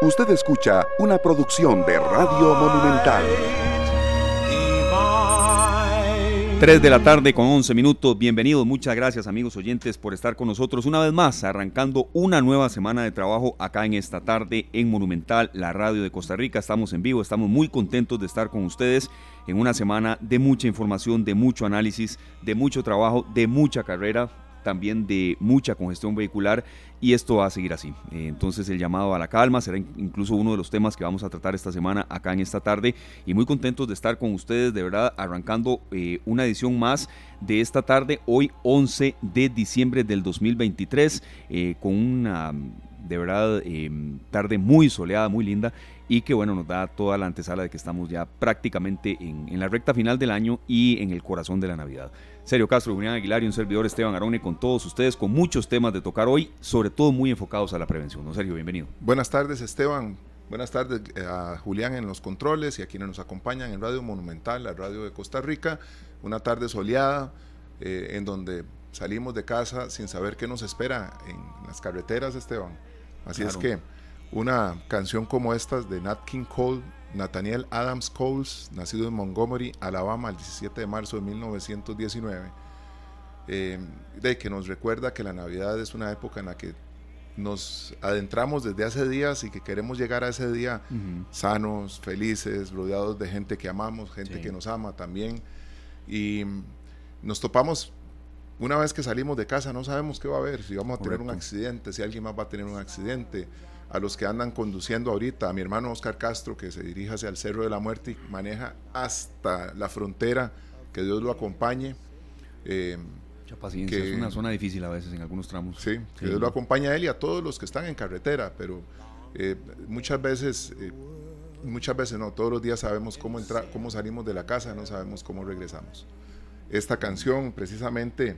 Usted escucha una producción de Radio Monumental. 3 de la tarde con 11 minutos. Bienvenidos, muchas gracias amigos oyentes por estar con nosotros una vez más, arrancando una nueva semana de trabajo acá en esta tarde en Monumental, la radio de Costa Rica. Estamos en vivo, estamos muy contentos de estar con ustedes en una semana de mucha información, de mucho análisis, de mucho trabajo, de mucha carrera también de mucha congestión vehicular y esto va a seguir así. Eh, entonces el llamado a la calma será incluso uno de los temas que vamos a tratar esta semana acá en esta tarde y muy contentos de estar con ustedes, de verdad, arrancando eh, una edición más de esta tarde, hoy 11 de diciembre del 2023, eh, con una de verdad tarde muy soleada, muy linda y que bueno, nos da toda la antesala de que estamos ya prácticamente en, en la recta final del año y en el corazón de la Navidad. Sergio Castro, Julián Aguilar y un servidor Esteban Arone con todos ustedes, con muchos temas de tocar hoy, sobre todo muy enfocados a la prevención. ¿No, Sergio? Bienvenido. Buenas tardes, Esteban. Buenas tardes eh, a Julián en los controles y a quienes nos acompañan en Radio Monumental, la radio de Costa Rica. Una tarde soleada eh, en donde salimos de casa sin saber qué nos espera en las carreteras, Esteban. Así es que una canción como esta de Nat King Cole Nathaniel Adams Coles, nacido en Montgomery, Alabama, el 17 de marzo de 1919, eh, de que nos recuerda que la Navidad es una época en la que nos adentramos desde hace días y que queremos llegar a ese día sanos, felices, rodeados de gente que amamos, gente que nos ama también. Y nos topamos, una vez que salimos de casa, no sabemos qué va a haber, si vamos a tener un accidente, si alguien más va a tener un accidente a los que andan conduciendo ahorita, a mi hermano Oscar Castro, que se dirige hacia el Cerro de la Muerte y maneja hasta la frontera, que Dios lo acompañe. Eh, Mucha paciencia, es una zona difícil a veces en algunos tramos. Sí, que Dios lo acompañe a él y a todos los que están en carretera, pero eh, muchas veces, eh, muchas veces no, todos los días sabemos cómo, entrar, cómo salimos de la casa, no sabemos cómo regresamos. Esta canción precisamente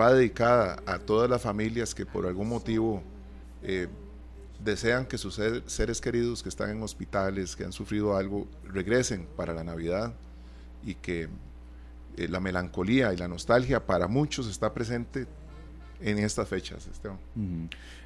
va dedicada a todas las familias que por algún motivo desean que sus seres queridos que están en hospitales, que han sufrido algo, regresen para la Navidad y que eh, la melancolía y la nostalgia para muchos está presente en estas fechas, Esteban.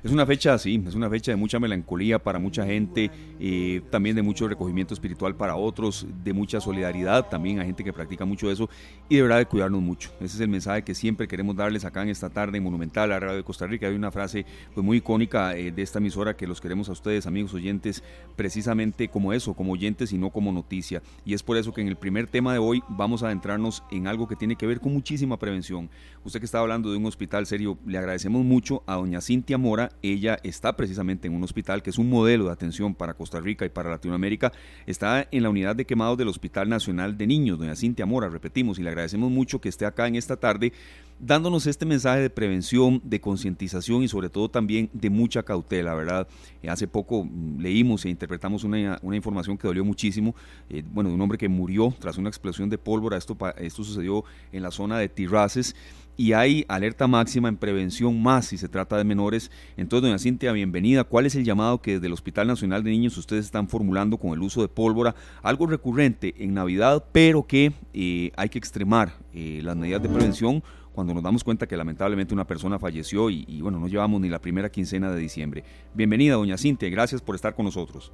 Es una fecha, sí, es una fecha de mucha melancolía para mucha gente, eh, también de mucho recogimiento espiritual para otros, de mucha solidaridad también a gente que practica mucho eso y de verdad de cuidarnos mucho. Ese es el mensaje que siempre queremos darles acá en esta tarde en Monumental, la Radio de Costa Rica. Hay una frase pues, muy icónica eh, de esta emisora que los queremos a ustedes, amigos oyentes, precisamente como eso, como oyentes y no como noticia. Y es por eso que en el primer tema de hoy vamos a adentrarnos en algo que tiene que ver con muchísima prevención. Usted que está hablando de un hospital serio, le agradecemos mucho a doña Cintia Mora. Ella está precisamente en un hospital que es un modelo de atención para Costa Rica y para Latinoamérica. Está en la unidad de quemados del Hospital Nacional de Niños, doña Cintia Mora, repetimos, y le agradecemos mucho que esté acá en esta tarde dándonos este mensaje de prevención, de concientización y sobre todo también de mucha cautela, ¿verdad? Eh, hace poco mm, leímos e interpretamos una, información que dolió muchísimo, eh, bueno, de un hombre que murió tras una explosión de pólvora, esto, esto sucedió en la zona de Tirraces, y hay alerta máxima en prevención más si se trata de menores. Entonces, doña Cintia, bienvenida. ¿Cuál es el llamado que desde el Hospital Nacional de Niños ustedes están formulando con el uso de pólvora? Algo recurrente en Navidad, pero que eh, hay que extremar eh, las medidas de prevención cuando nos damos cuenta que lamentablemente una persona falleció y, y bueno, no llevamos ni la primera quincena de diciembre. Bienvenida, doña Cintia, gracias por estar con nosotros.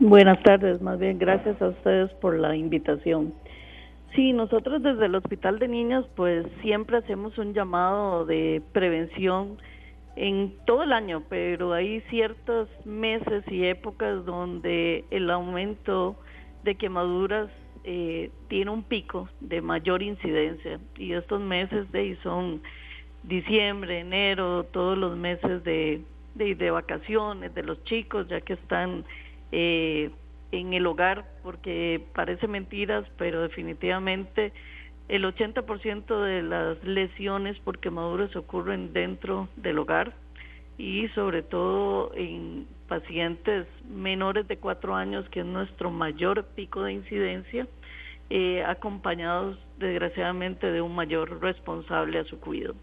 Buenas tardes, más bien gracias a ustedes por la invitación. Sí, nosotros desde el Hospital de Niños pues siempre hacemos un llamado de prevención en todo el año, pero hay ciertos meses y épocas donde el aumento de quemaduras eh, tiene un pico de mayor incidencia. Y estos meses de son diciembre, enero, todos los meses de, de, vacaciones de los chicos ya que están eh, en el hogar, porque parece mentiras, pero definitivamente el 80% de las lesiones por quemaduras ocurren dentro del hogar y sobre todo en pacientes menores de cuatro años, que es nuestro mayor pico de incidencia, eh, acompañados desgraciadamente de un mayor responsable a su cuidado.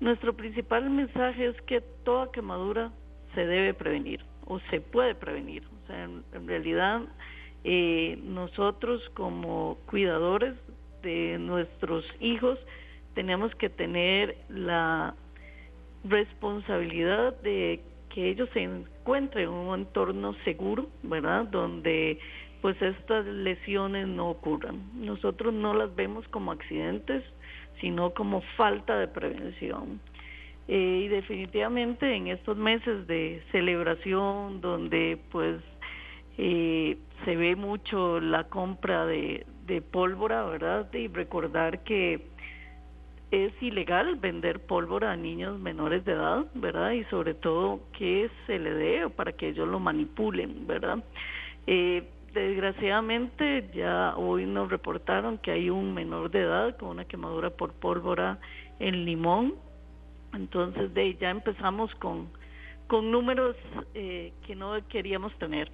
Nuestro principal mensaje es que toda quemadura se debe prevenir o se puede prevenir. Sea, en, realidad eh, nosotros como cuidadores de nuestros hijos tenemos que tener la responsabilidad de que ellos se encuentren en un entorno seguro, ¿verdad? Donde pues estas lesiones no ocurran. Nosotros no las vemos como accidentes, sino como falta de prevención. Eh, y definitivamente en estos meses de celebración, donde pues eh, se ve mucho la compra de, de pólvora, ¿verdad? Y recordar que es ilegal vender pólvora a niños menores de edad, ¿verdad? Y sobre todo que se le dé para que ellos lo manipulen, ¿verdad? Eh, desgraciadamente ya hoy nos reportaron que hay un menor de edad con una quemadura por pólvora en Limón. Entonces de ya empezamos con, con números eh, que no queríamos tener.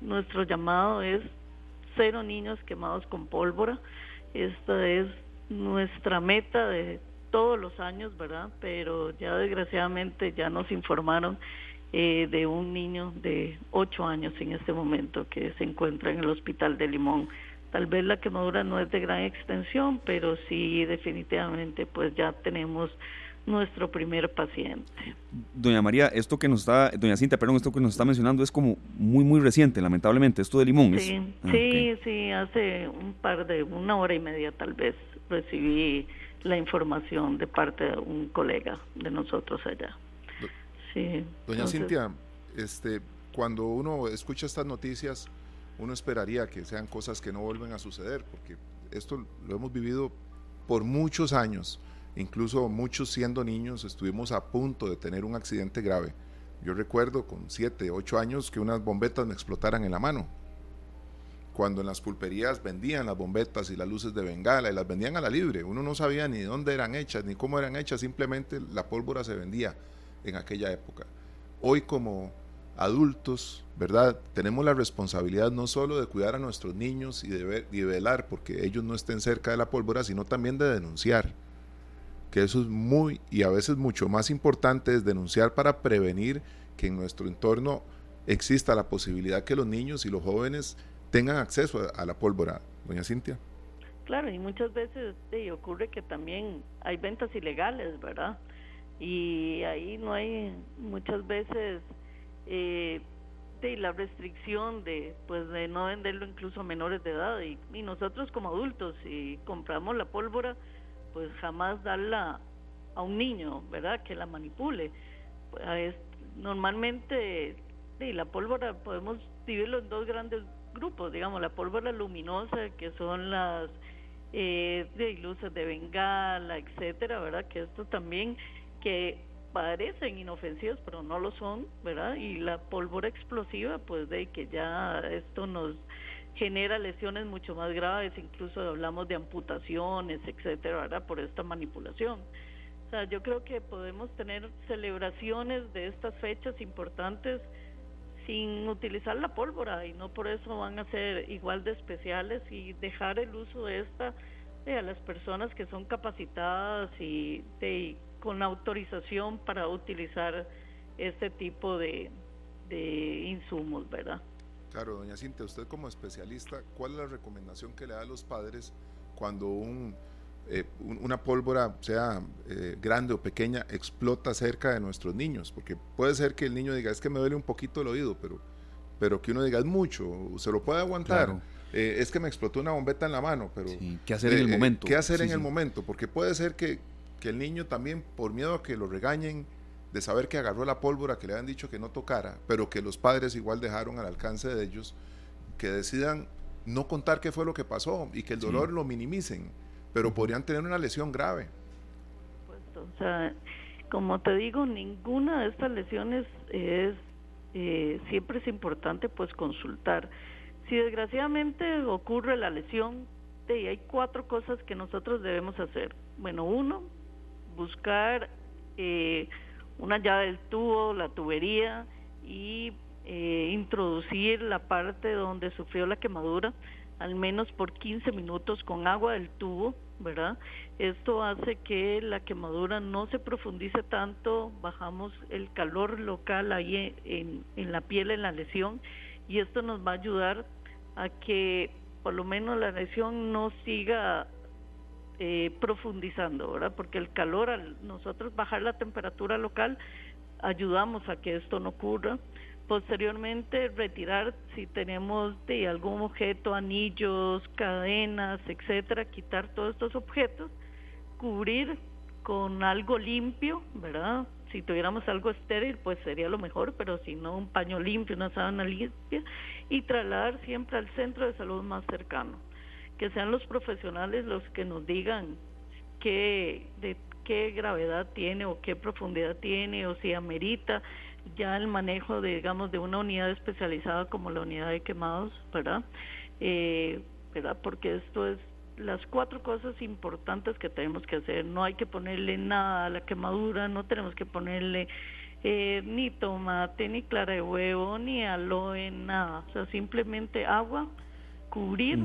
Nuestro llamado es cero niños quemados con pólvora. Esta es nuestra meta de todos los años, ¿verdad? Pero ya desgraciadamente ya nos informaron eh, de un niño de 8 años en este momento que se encuentra en el hospital de Limón. Tal vez la quemadura no es de gran extensión, pero sí definitivamente pues ya tenemos nuestro primer paciente. Doña María, esto que nos está, doña Cinta, perdón, esto que nos está mencionando es como muy, muy reciente, lamentablemente, esto de limón. Sí, ah, sí, sí, hace un par de, una hora y media tal vez recibí la información de parte de un colega de nosotros allá. sí. Doña Cintia, este, cuando uno escucha estas noticias, uno esperaría que sean cosas que no vuelven a suceder, porque esto lo hemos vivido por muchos años Incluso muchos siendo niños estuvimos a punto de tener un accidente grave. Yo recuerdo con 7, 8 años que unas bombetas me explotaran en la mano. Cuando en las pulperías vendían las bombetas y las luces de bengala y las vendían a la libre, uno no sabía ni dónde eran hechas ni cómo eran hechas, simplemente la pólvora se vendía en aquella época. Hoy como adultos, ¿verdad? Tenemos la responsabilidad no solo de cuidar a nuestros niños y de, ver, y de velar porque ellos no estén cerca de la pólvora, sino también de denunciar que eso es muy y a veces mucho más importante es denunciar para prevenir que en nuestro entorno exista la posibilidad que los niños y los jóvenes tengan acceso a, la pólvora. Doña Cintia. Claro, y muchas veces ocurre que también hay ventas ilegales, ¿verdad? Y ahí no hay muchas veces eh, la restricción de pues de no venderlo incluso a menores de edad y, y nosotros como adultos si compramos la pólvora pues jamás darla a un niño, ¿verdad? Que la manipule. Pues, normalmente sí, la pólvora podemos dividirlo en dos grandes grupos, digamos, la pólvora luminosa, que son las eh, de luces de bengala, etcétera, ¿verdad? Que esto también que parecen inofensivos, pero no lo son, ¿verdad? Y la pólvora explosiva, pues de que ya esto nos genera lesiones mucho más graves, incluso hablamos de amputaciones, etcétera, ¿verdad? Por esta manipulación. O sea, yo creo que podemos tener celebraciones de estas fechas importantes sin utilizar la pólvora y no por eso van a ser igual de especiales y dejar el uso de esta a las personas que son capacitadas y de, con autorización para utilizar este tipo de, de insumos, ¿verdad? Claro, doña Cintia, usted como especialista, ¿cuál es la recomendación que le da a los padres cuando un, eh, una pólvora, sea eh, grande o pequeña, explota cerca de nuestros niños? Porque puede ser que el niño diga, es que me duele un poquito el oído, pero, pero que uno diga, es mucho, se lo puede aguantar. Eh, es que me explotó una bombeta en la mano, pero... ¿Qué hacer en el momento? ¿Qué hacer en el momento? Porque puede ser que, que el niño también, por miedo a que lo regañen, de saber que agarró la pólvora que le habían dicho que no tocara, pero que los padres igual dejaron al alcance de ellos, que decidan no contar qué fue lo que pasó y que el dolor lo minimicen, pero podrían tener una lesión grave. o sea, como te digo, ninguna de estas lesiones es, eh, siempre es importante pues consultar. Si desgraciadamente ocurre la lesión, hay cuatro cosas que nosotros debemos hacer. Bueno, uno, buscar eh, una llave del tubo, la tubería y eh, introducir la parte donde sufrió la quemadura al menos por 15 minutos con agua del tubo, ¿verdad? Esto hace que la quemadura no se profundice tanto, bajamos el calor local ahí en, en la piel, en la lesión, y esto nos va a ayudar a que por lo menos la lesión no siga eh, profundizando, ¿verdad? Porque el calor, al nosotros bajar la temperatura local, ayudamos a que esto no ocurra. Posteriormente, retirar si tenemos de algún objeto, anillos, cadenas, etcétera, quitar todos estos objetos, cubrir con algo limpio, ¿verdad? Si tuviéramos algo estéril, pues sería lo mejor, pero si no, un paño limpio, una sábana limpia, y trasladar siempre al centro de salud más cercano. Que sean los profesionales los que nos digan qué, de qué gravedad tiene o qué profundidad tiene o si amerita ya el manejo, de, digamos, de una unidad especializada como la unidad de quemados, ¿verdad? Eh, ¿verdad? Porque esto es las cuatro cosas importantes que tenemos que hacer. No hay que ponerle nada a la quemadura, no tenemos que ponerle eh, ni tomate, ni clara de huevo, ni aloe, nada. O sea, simplemente agua, cubrir,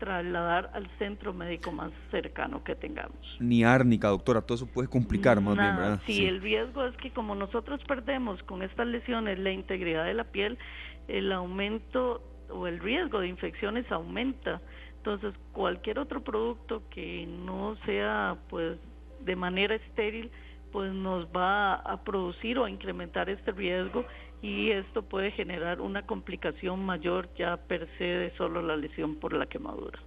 trasladar al centro médico más cercano que tengamos. Ni árnica, doctora, todo eso puede complicar más bien, ¿verdad? Sí, el riesgo es que como nosotros perdemos con estas lesiones la integridad de la piel, el aumento o el riesgo de infecciones aumenta. Entonces, cualquier otro producto que no sea pues de manera estéril, pues nos va a producir o a incrementar este riesgo y esto puede generar una complicación mayor ya per se de solo la lesión por la quemadura.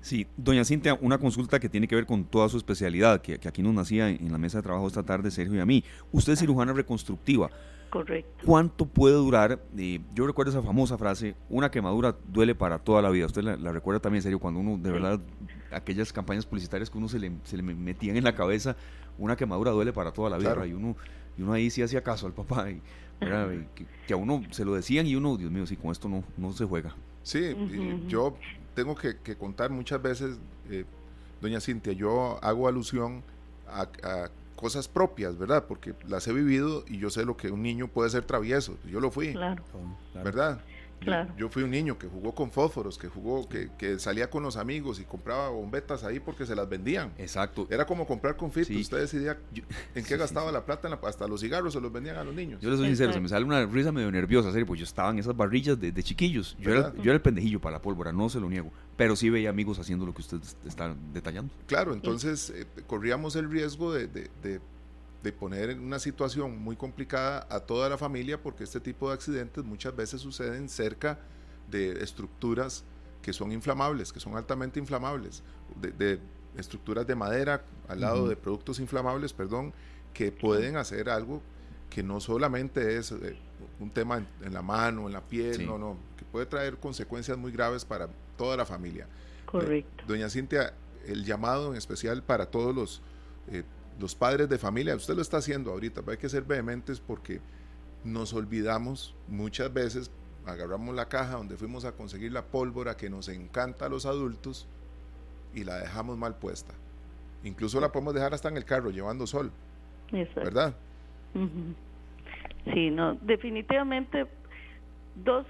Sí, doña Cintia, una consulta que tiene que ver con toda su especialidad, que, aquí nos nacía en la mesa de trabajo esta tarde Sergio y a mí. Usted es cirujana reconstructiva. Correcto. ¿Cuánto puede durar? Eh, yo recuerdo esa famosa frase, una quemadura duele para toda la vida. Usted la, recuerda también, serio, cuando uno, de verdad, aquellas campañas publicitarias que uno se le, se le metían en la cabeza, una quemadura duele para toda la vida. Y, uno, y uno ahí sí hacía caso al papá. Y, que, a uno se lo decían y uno, Dios mío, sí, con esto no, no se juega. Sí, yo tengo que, contar muchas veces, eh, doña Cintia, yo hago alusión a, cosas propias, ¿verdad? Porque las he vivido y yo sé lo que un niño puede ser travieso. Yo lo fui, claro. ¿verdad? Yo, fui un niño que jugó con fósforos, que jugó, que, salía con los amigos y compraba bombetas ahí porque se las vendían. Exacto. Era como comprar confit. Usted decidía en qué gastaba la plata, hasta los cigarros se los vendían a los niños. Yo les soy sincero, se me sale una risa medio nerviosa, serio, pues yo estaba en esas barrillas de, chiquillos. Yo era, yo era, el pendejillo para la pólvora, no se lo niego. Pero sí veía amigos haciendo lo que usted está detallando. Claro, entonces eh, corríamos el riesgo de de poner en una situación muy complicada a toda la familia porque este tipo de accidentes muchas veces suceden cerca de estructuras que son inflamables, que son altamente inflamables, de, estructuras de madera al lado de productos inflamables, perdón, que pueden hacer algo que no solamente es eh, un tema en, la mano, en la piel, no, no, que puede traer consecuencias muy graves para toda la familia. Correcto. doña Cintia, el llamado en especial para todos los eh, los padres de familia, usted lo está haciendo ahorita, pero hay que ser vehementes porque nos olvidamos muchas veces, agarramos la caja donde fuimos a conseguir la pólvora que nos encanta a los adultos y la dejamos mal puesta. Incluso la podemos dejar hasta en el carro llevando sol. ¿Verdad? Sí, no, definitivamente dos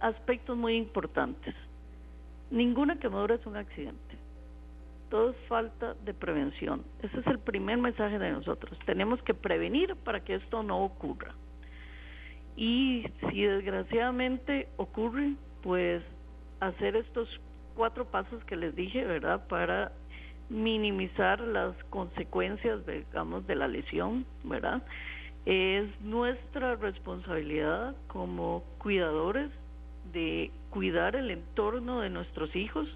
aspectos muy importantes. Ninguna quemadura es un accidente todo es falta de prevención. Ese es el primer mensaje de nosotros. Tenemos que prevenir para que esto no ocurra. Y si desgraciadamente ocurre, pues hacer estos cuatro pasos que les dije, ¿verdad? Para minimizar las consecuencias, digamos, de la lesión, ¿verdad? Es nuestra responsabilidad como cuidadores de cuidar el entorno de nuestros hijos,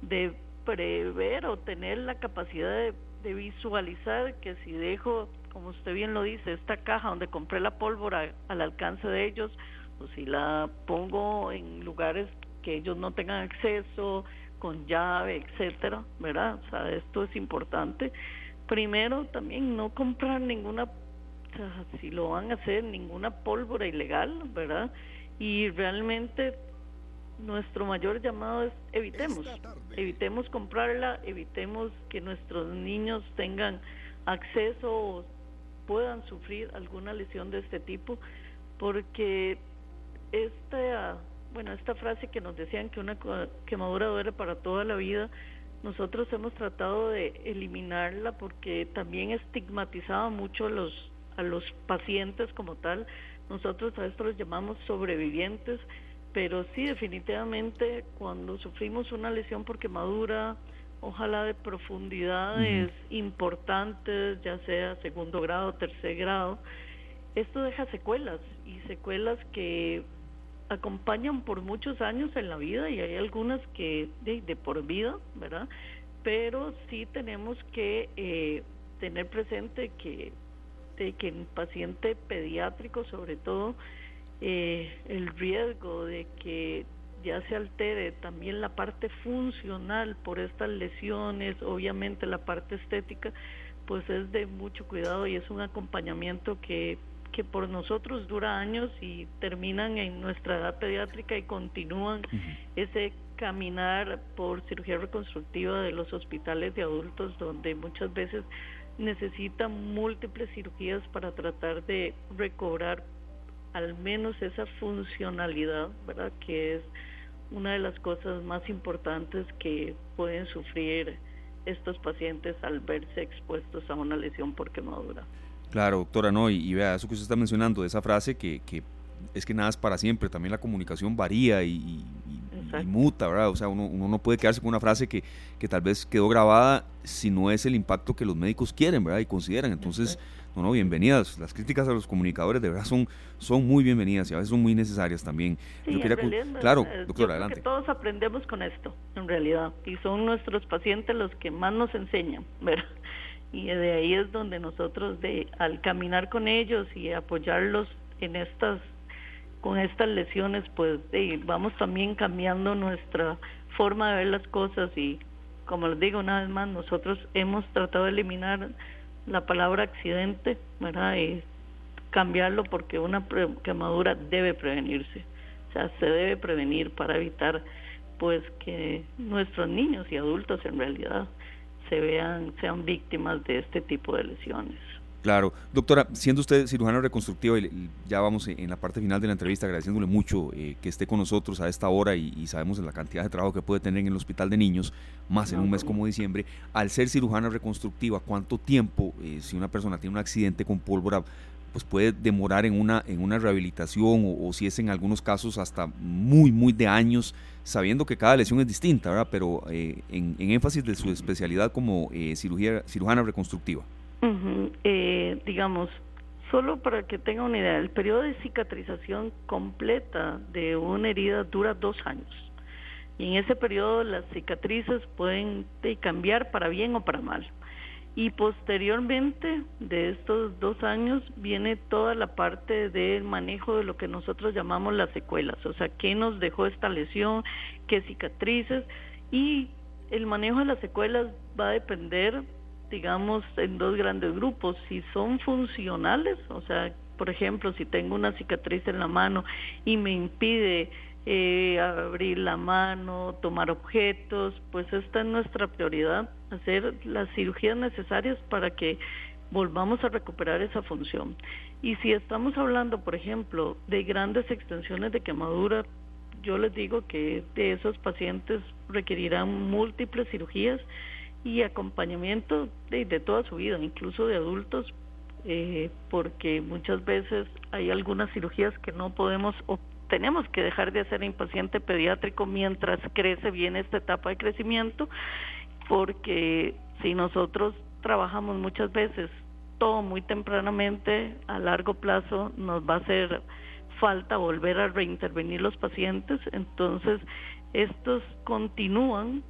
de prever o tener la capacidad de, visualizar que si dejo, como usted bien lo dice, esta caja donde compré la pólvora al alcance de ellos, o si la pongo en lugares que ellos no tengan acceso, con llave, etcétera, ¿verdad? O sea, esto es importante. Primero, también no comprar ninguna, si lo van a hacer, ninguna pólvora ilegal, ¿verdad? Y realmente nuestro mayor llamado es evitemos, evitemos comprarla, evitemos que nuestros niños tengan acceso o puedan sufrir alguna lesión de este tipo, porque esta, bueno, esta frase que nos decían que una quemadura duele para toda la vida, nosotros hemos tratado de eliminarla porque también estigmatizaba mucho a los, a los pacientes como tal. Nosotros a esto los llamamos sobrevivientes pero sí, definitivamente, cuando sufrimos una lesión por quemadura, ojalá de profundidades importantes, ya sea segundo grado, tercer grado, esto deja secuelas y secuelas que acompañan por muchos años en la vida y hay algunas que de, por vida, ¿verdad? Pero sí tenemos que eh, tener presente que, de que en paciente pediátrico sobre todo eh, el riesgo de que ya se altere también la parte funcional por estas lesiones, obviamente la parte estética, pues es de mucho cuidado y es un acompañamiento que que por nosotros dura años y terminan en nuestra edad pediátrica y continúan ese caminar por cirugía reconstructiva de los hospitales de adultos donde muchas veces necesitan múltiples cirugías para tratar de recobrar al menos esa funcionalidad, ¿verdad? Que es una de las cosas más importantes que pueden sufrir estos pacientes al verse expuestos a una lesión por quemadura. Claro, doctora, no, y, vea, eso que usted está mencionando, de esa frase que, que, es que nada es para siempre, también la comunicación varía y, muta, ¿verdad? O sea, uno, uno, no puede quedarse con una frase que, que, tal vez quedó grabada si no es el impacto que los médicos quieren, ¿verdad? Y consideran. Entonces, no, no, bienvenidas. Las críticas a los comunicadores de verdad son, son muy bienvenidas y a veces son muy necesarias también. Sí, claro, doctora, adelante. Que todos aprendemos con esto, en realidad, y son nuestros pacientes los que más nos enseñan, ¿verdad? y de ahí es donde nosotros de al caminar con ellos y apoyarlos en estas con estas lesiones pues vamos también cambiando nuestra forma de ver las cosas y como les digo una vez más nosotros hemos tratado de eliminar la palabra accidente verdad y cambiarlo porque una quemadura debe prevenirse o sea se debe prevenir para evitar pues que nuestros niños y adultos en realidad se vean, sean víctimas de este tipo de lesiones. Claro. Doctora, siendo usted cirujano reconstructivo, y ya vamos en la parte final de la entrevista, agradeciéndole mucho eh, que esté con nosotros a esta hora y, sabemos la cantidad de trabajo que puede tener en el hospital de niños, más en un mes como diciembre. Al ser cirujana reconstructiva, ¿cuánto tiempo, eh, si una persona tiene un accidente con pólvora, pues puede demorar en una, en una rehabilitación o, si es en algunos casos hasta muy, muy de años, sabiendo que cada lesión es distinta, ¿verdad? Pero eh, en, énfasis de su especialidad como cirugía, cirujana reconstructiva. Eh, digamos, solo para que tenga una idea, el periodo de cicatrización completa de una herida dura dos años. Y en ese periodo las cicatrices pueden cambiar para bien o para mal. Y posteriormente de estos dos años viene toda la parte del manejo de lo que nosotros llamamos las secuelas, o sea, qué nos dejó esta lesión, qué cicatrices, y el manejo de las secuelas va a depender, digamos, en dos grandes grupos, si son funcionales, o sea, por ejemplo, si tengo una cicatriz en la mano y me impide eh, abrir la mano, tomar objetos, pues esta es nuestra prioridad, hacer las cirugías necesarias para que volvamos a recuperar esa función. Y si estamos hablando, por ejemplo, de grandes extensiones de quemadura, yo les digo que de esos pacientes requerirán múltiples cirugías y acompañamiento de, toda su vida, incluso de adultos, eh, porque muchas veces hay algunas cirugías que no podemos tenemos que dejar de hacer en paciente pediátrico mientras crece bien esta etapa de crecimiento, porque si nosotros trabajamos muchas veces todo muy tempranamente, a largo plazo nos va a hacer falta volver a reintervenir los pacientes, entonces estos continúan,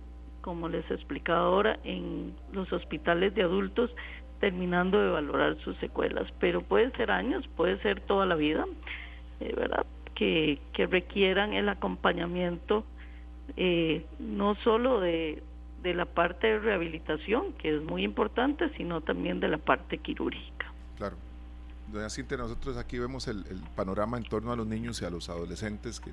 como les explicaba ahora, en los hospitales de adultos terminando de valorar sus secuelas, pero puede ser años, puede ser toda la vida, eh, ¿verdad? que, requieran el acompañamiento eh, no solo de, la parte de rehabilitación, que es muy importante, sino también de la parte quirúrgica. Claro. Doña Cintia, nosotros aquí vemos el, panorama en torno a los niños y a los adolescentes que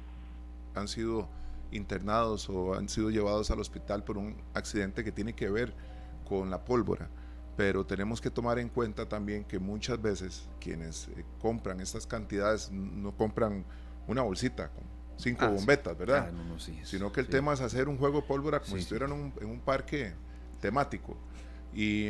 han sido internados o han sido llevados al hospital por un accidente que tiene que ver con la pólvora. Pero tenemos que tomar en cuenta también que muchas veces quienes eh, compran estas cantidades no compran una bolsita con cinco ah, bombetas, ¿verdad? Ah, Sino que el tema es hacer un juego de pólvora como si estuvieran en un, parque temático. Y,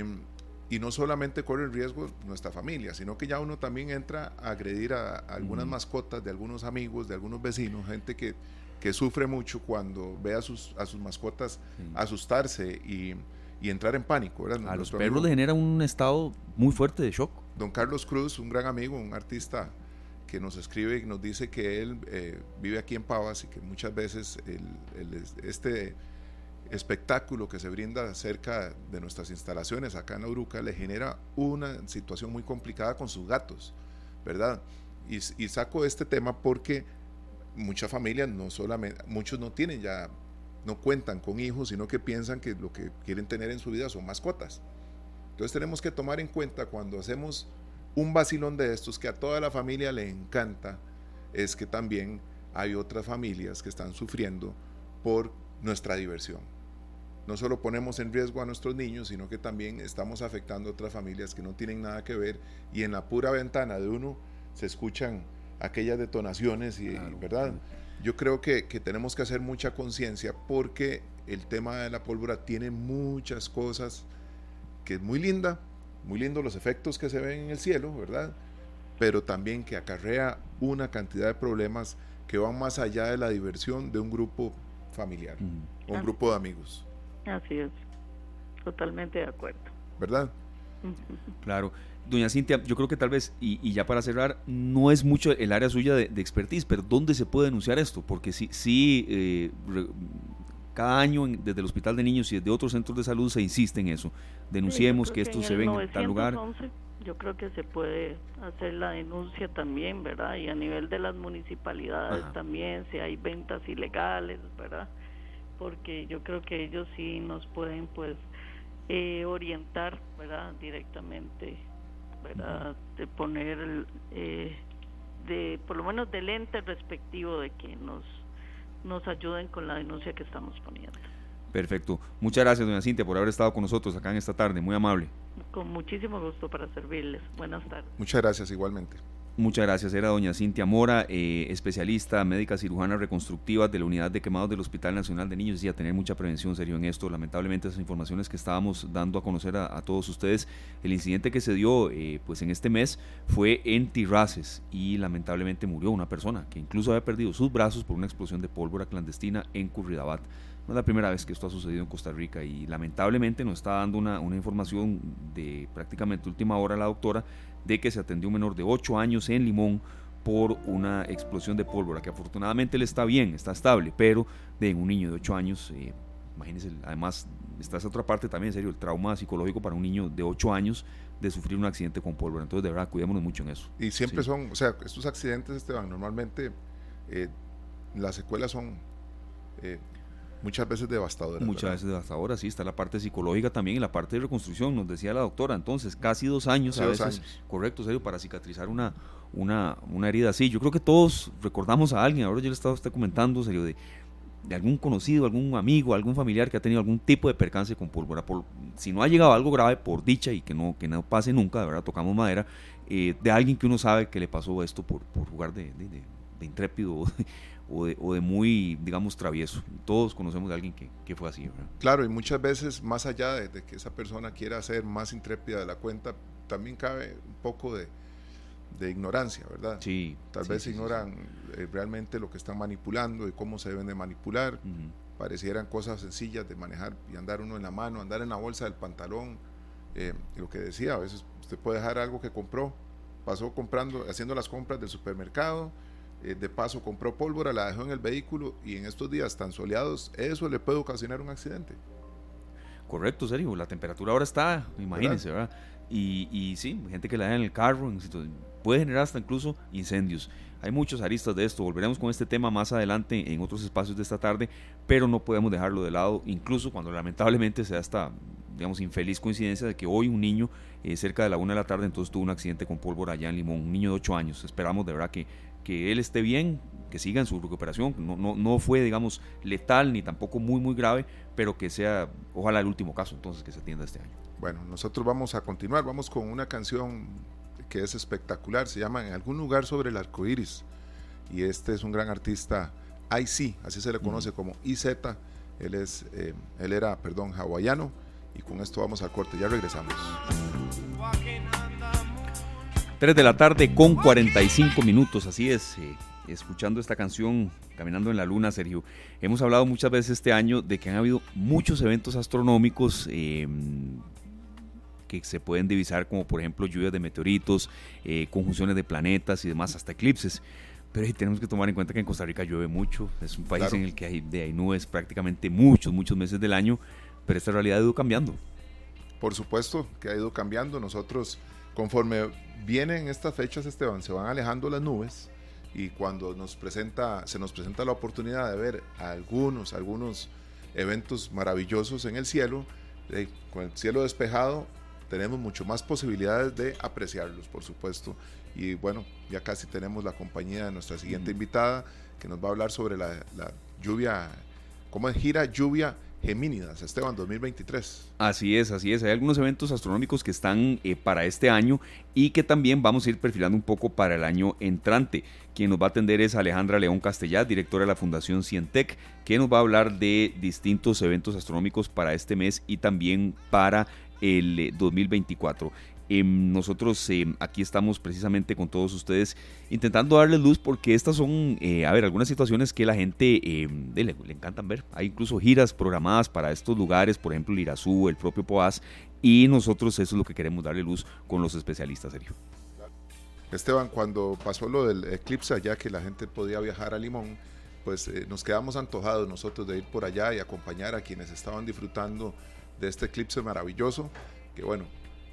no solamente corre el riesgo nuestra familia, sino que ya uno también entra a agredir a, algunas mascotas de algunos amigos, de algunos vecinos, gente que, que sufre mucho cuando ve a sus, a sus mascotas asustarse y, y entrar en pánico. ¿verdad? A los perros le genera un estado muy fuerte de shock. Don Carlos Cruz, un gran amigo, un artista que nos escribe y nos dice que él eh, vive aquí en Pavas y que muchas veces este espectáculo que se brinda cerca de nuestras instalaciones acá en la Uruca le genera una situación muy complicada con sus gatos, ¿verdad? Y, y saco este tema porque muchas familias no solamente, muchos no tienen ya, no cuentan con hijos, sino que piensan que lo que quieren tener en su vida son mascotas. Entonces tenemos que tomar en cuenta cuando hacemos un vacilón de estos que a toda la familia le encanta, es que también hay otras familias que están sufriendo por nuestra diversión. No solo ponemos en riesgo a nuestros niños, sino que también estamos afectando a otras familias que no tienen nada que ver y en la pura ventana de uno se escuchan aquellas detonaciones y, verdad. Yo creo que, que tenemos que hacer mucha conciencia porque el tema de la pólvora tiene muchas cosas que es muy linda, muy lindo los efectos que se ven en el cielo, ¿verdad? Pero también que acarrea una cantidad de problemas que van más allá de la diversión de un grupo familiar o un grupo de amigos. Así es, totalmente de acuerdo. ¿Verdad? Claro. Doña Cintia, yo creo que tal vez, y, ya para cerrar, no es mucho el área suya de, expertise, pero ¿dónde se puede denunciar esto? Porque sí, sí eh, cada año desde el Hospital de Niños y desde otros centros de salud se insiste en eso. Denunciemos que esto se ve en tal lugar. Yo creo que se puede hacer la denuncia también, ¿verdad? Y a nivel de las municipalidades también, si hay ventas ilegales, ¿verdad? Porque yo creo que ellos sí nos pueden, pues, eh, orientar, ¿verdad? Directamente, ¿verdad? De poner, eh, de, por lo menos del ente respectivo de que nos nos ayuden con la denuncia que estamos poniendo. Perfecto. Muchas gracias, doña Cintia, por haber estado con nosotros acá en esta tarde. Muy amable. Con muchísimo gusto para servirles. Buenas tardes. Muchas gracias, igualmente. Muchas gracias. Era doña Cintia Mora, eh, especialista, médica cirujana reconstructiva de la Unidad de Quemados del Hospital Nacional de Niños. Y a tener mucha prevención, serio, en esto. Lamentablemente, esas informaciones que estábamos dando a conocer a, todos ustedes, el incidente que se dio eh, pues en este mes fue en Tirraces y lamentablemente murió una persona que incluso había perdido sus brazos por una explosión de pólvora clandestina en Curridabat. No es la primera vez que esto ha sucedido en Costa Rica y lamentablemente nos está dando una, una información de prácticamente última hora la doctora de que se atendió un menor de 8 años en Limón por una explosión de pólvora, que afortunadamente él está bien, está estable, pero de un niño de 8 años, eh, imagínense, además está esa otra parte también, en serio, el trauma psicológico para un niño de 8 años de sufrir un accidente con pólvora. Entonces, de verdad, cuidémonos mucho en eso. Y siempre son, o sea, estos accidentes, Esteban, normalmente eh, las secuelas son eh, Muchas veces devastadoras. Muchas veces devastadoras, sí. Está la parte psicológica también y la parte de reconstrucción, nos decía la doctora. Entonces, casi dos años a veces. Correcto, serio, para cicatrizar una, una, una herida así. Yo creo que todos recordamos a alguien, ahora yo le estaba usted comentando, serio, de, de algún conocido, algún amigo, algún familiar que ha tenido algún tipo de percance con pólvora. Por, si no ha llegado algo grave, por dicha y que no, que no pase nunca, de verdad, tocamos madera, eh, de alguien que uno sabe que le pasó esto por, por jugar de, de, de, de intrépido o de, muy, digamos, travieso. Todos conocemos a alguien que, fue así. Claro, y muchas veces, más allá de, que esa persona quiera ser más intrépida de la cuenta, también cabe un poco de, ignorancia, ¿verdad? Sí. Tal vez ignoran eh, realmente lo que están manipulando y cómo se deben de manipular. Parecieran cosas sencillas de manejar y andar uno en la mano, andar en la bolsa del pantalón. Eh, lo que decía, a veces usted puede dejar algo que compró, pasó comprando, haciendo las compras del supermercado, eh, de paso compró pólvora, la dejó en el vehículo y en estos días tan soleados, eso le puede ocasionar un accidente. Correcto, serio, la temperatura ahora está, imagínense, ¿verdad? Y, y sí, gente que la deja en el carro, puede generar hasta incluso incendios. Hay muchos aristas de esto, volveremos con este tema más adelante en otros espacios de esta tarde, pero no podemos dejarlo de lado, incluso cuando lamentablemente se da esta, digamos, infeliz coincidencia de que hoy un niño eh, cerca de la una de la tarde entonces tuvo un accidente con pólvora allá en Limón, un niño de 8 años. Esperamos de verdad que que él esté bien, que siga en su recuperación. No, no, no fue, digamos, letal ni tampoco muy, muy grave, pero que sea, ojalá, el último caso entonces que se atienda este año. Bueno, nosotros vamos a continuar, vamos con una canción que es espectacular, se llama En algún lugar sobre el arco iris. Y este es un gran artista, IC, así se le conoce como IZ. Él, es, eh, él era, perdón, hawaiano. Y con esto vamos al corte, ya regresamos. 3 de la tarde con 45 minutos, así es. Eh, escuchando esta canción, Caminando en la Luna, Sergio, hemos hablado muchas veces este año de que han habido muchos eventos astronómicos em, que se pueden divisar, como por ejemplo lluvias de meteoritos, eh, conjunciones de planetas y demás, hasta eclipses. Pero ahí tenemos que tomar en cuenta que en Costa Rica llueve mucho, es un país en el que hay, de, hay nubes prácticamente muchos, muchos meses del año, pero esta realidad ha ido cambiando. Por supuesto que ha ido cambiando. Nosotros, conforme vienen estas fechas, Esteban, se van alejando las nubes y cuando nos presenta, se nos presenta la oportunidad de ver algunos, algunos eventos maravillosos en el cielo, eh, con el cielo despejado, tenemos mucho más posibilidades de apreciarlos, por supuesto. Y bueno, ya casi tenemos la compañía de nuestra siguiente invitada, que nos va a hablar sobre la, la lluvia, cómo gira lluvia Gemínidas, Esteban 2023. Así es, así es. Hay algunos eventos astronómicos que están eh, para este año y que también vamos a ir perfilando un poco para el año entrante. Quien nos va a atender es Alejandra León Castellat, directora de la Fundación Cientec, que nos va a hablar de distintos eventos astronómicos para este mes y también para el 2024. Eh, Em, nosotros em, aquí estamos precisamente con todos ustedes intentando darles luz porque estas son, eh, a ver, algunas situaciones que la gente em, le, le, encantan ver. Hay incluso giras programadas para estos lugares, por ejemplo el Irazú, el propio Poás, y nosotros eso es lo que queremos darle luz con los especialistas, Sergio. Esteban, cuando pasó lo del eclipse allá que la gente podía viajar a Limón, pues eh, nos quedamos antojados nosotros de ir por allá y acompañar a quienes estaban disfrutando de este eclipse maravilloso, que bueno,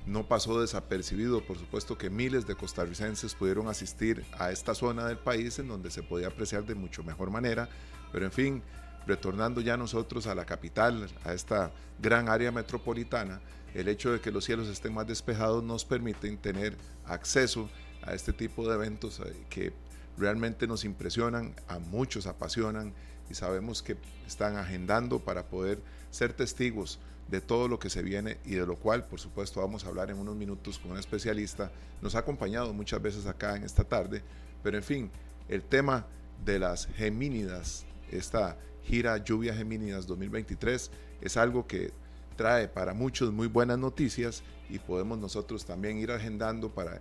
no pasó desapercibido, por supuesto que miles de costarricenses pudieron asistir a esta zona del país en donde se podía apreciar de mucho mejor manera, pero en fin, retornando ya nosotros a la capital, a esta gran área metropolitana, el hecho de que los cielos estén más despejados nos permite tener acceso a este tipo de eventos eh, que realmente nos impresionan, a muchos apasionan y sabemos que están agendando para poder ser testigos de todo lo que se viene y de lo cual, por supuesto, vamos a hablar en unos minutos con un especialista. Nos ha acompañado muchas veces acá en esta tarde, pero en fin, el tema de las Gemínidas, esta gira Lluvia Gemínidas 2023, es algo que trae para muchos muy buenas noticias y podemos nosotros también ir agendando para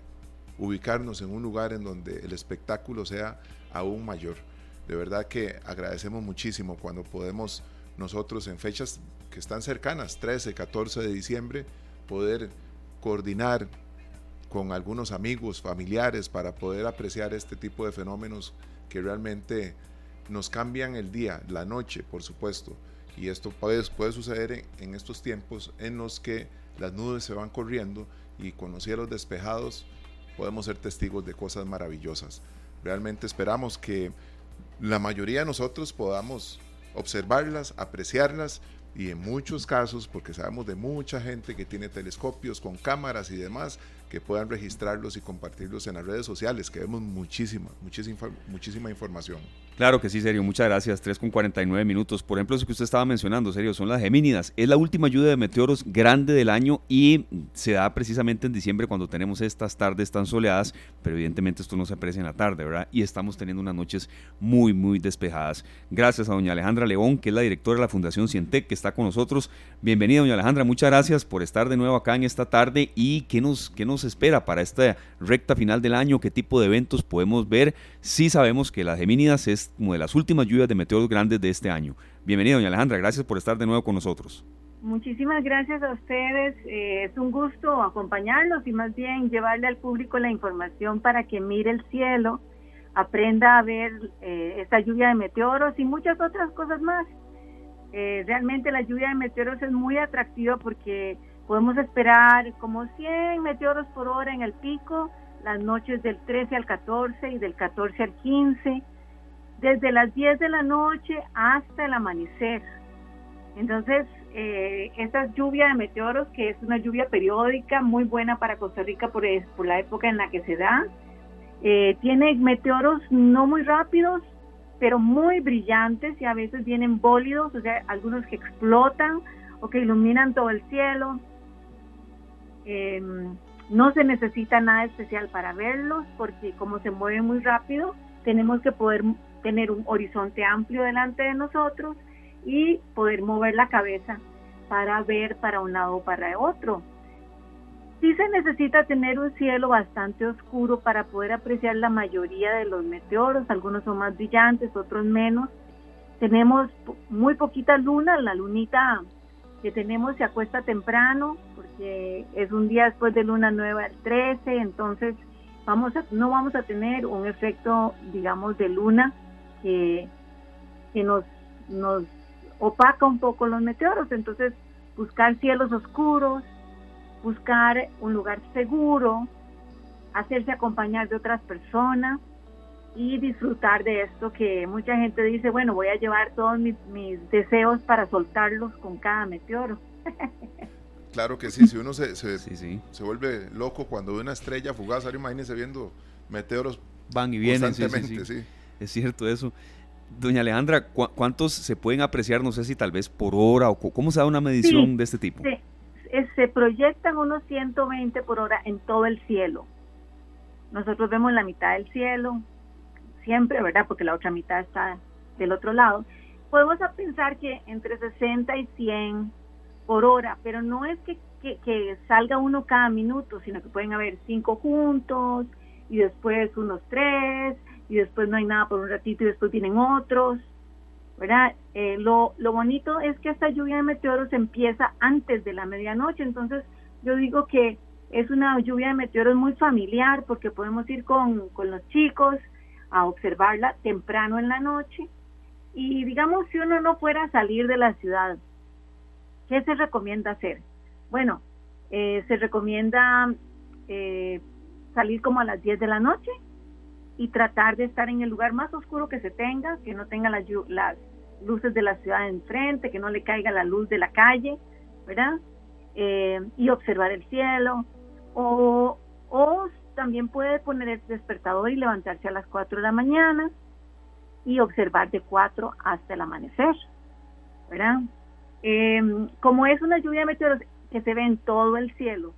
ubicarnos en un lugar en donde el espectáculo sea aún mayor. De verdad que agradecemos muchísimo cuando podemos nosotros en fechas que están cercanas, 13, 14 de diciembre, poder coordinar con algunos amigos, familiares, para poder apreciar este tipo de fenómenos que realmente nos cambian el día, la noche, por supuesto. Y esto puede, suceder en, en estos tiempos en los que las nubes se van corriendo y con los cielos despejados podemos ser testigos de cosas maravillosas. Realmente esperamos que la mayoría de nosotros podamos observarlas, apreciarlas y en muchos casos, porque sabemos de mucha gente que tiene telescopios con cámaras y demás, que puedan registrarlos y compartirlos en las redes sociales, que vemos muchísima, muchísima, muchísima información. Claro que sí, serio. Muchas gracias. 3 con 49 minutos. Por ejemplo, eso que usted estaba mencionando, serio, son las Gemínidas. Es la última lluvia de meteoros grande del año y se da precisamente en diciembre cuando tenemos estas tardes tan soleadas, pero evidentemente esto no se aprecia en la tarde, ¿verdad? Y estamos teniendo unas noches muy, muy despejadas. Gracias a doña Alejandra León, que es la directora de la Fundación Cientec, que está con nosotros. Bienvenida, doña Alejandra. Muchas gracias por estar de nuevo acá en esta tarde y qué nos, qué nos espera para esta recta final del año, qué tipo de eventos podemos ver. Sí sabemos que las Gemínidas es como de las últimas lluvias de meteoros grandes de este año. Bienvenida, doña Alejandra, gracias por estar de nuevo con nosotros. Muchísimas gracias a ustedes, eh, es un gusto acompañarlos y más bien llevarle al público la información para que mire el cielo, aprenda a ver eh, esta lluvia de meteoros y muchas otras cosas más. Eh, realmente la lluvia de meteoros es muy atractiva porque podemos esperar como 100 meteoros por hora en el pico, las noches del 13 al 14 y del 14 al 15 desde las 10 de la noche hasta el amanecer. Entonces, eh, esta lluvia de meteoros, que es una lluvia periódica muy buena para Costa Rica por, por la época en la que se da, eh, tiene meteoros no muy rápidos, pero muy brillantes y a veces vienen bólidos, o sea, algunos que explotan o que iluminan todo el cielo. Em, no se necesita nada especial para verlos porque como se mueven muy rápido, tenemos que poder tener un horizonte amplio delante de nosotros y poder mover la cabeza para ver para un lado o para otro. Sí se necesita tener un cielo bastante oscuro para poder apreciar la mayoría de los meteoros, algunos son más brillantes, otros menos. Tenemos muy poquita luna, la lunita que tenemos se acuesta temprano, porque es un día después de luna nueva el 13, entonces vamos a, no vamos a tener un efecto, digamos, de luna que, que nos, nos opaca un poco los meteoros, entonces buscar cielos oscuros, buscar un lugar seguro, hacerse acompañar de otras personas y disfrutar de esto que mucha gente dice, bueno, voy a llevar todos mis, deseos para soltarlos con cada meteoro. Claro que sí, si uno se, se, se vuelve loco cuando ve una estrella fugaz, ahora imagínese viendo meteoros van y vienen, sí, Es cierto eso. Doña Alejandra, ¿cuántos se pueden apreciar? No sé si tal vez por hora o cómo se da una medición de este tipo. Sí se proyectan unos 120 por hora en todo el cielo. Nosotros vemos la mitad del cielo, siempre, ¿verdad? Porque la otra mitad está del otro lado. Podemos pensar que entre 60 y 100 por hora, pero no es que, que, salga uno cada minuto, sino que pueden haber cinco juntos y después unos tres y después no hay nada por un ratito y después vienen otros. ¿verdad? Eh, lo, lo bonito es que esta lluvia de meteoros empieza antes de la medianoche, entonces yo digo que es una lluvia de meteoros muy familiar porque podemos ir con, con los chicos a observarla temprano en la noche y digamos si uno no fuera a salir de la ciudad, ¿qué se recomienda hacer? Bueno, eh, se recomienda eh, salir como a las 10 de la noche y tratar de estar en el lugar más oscuro que se tenga, que no tenga las, las luces de la ciudad enfrente, que no le caiga la luz de la calle, ¿verdad? Eh, y observar el cielo. O, también puede poner el despertador y levantarse a las 4 de la mañana y observar de 4 hasta el amanecer, ¿verdad? Eh, como es una lluvia de meteoros que se ve en todo el cielo,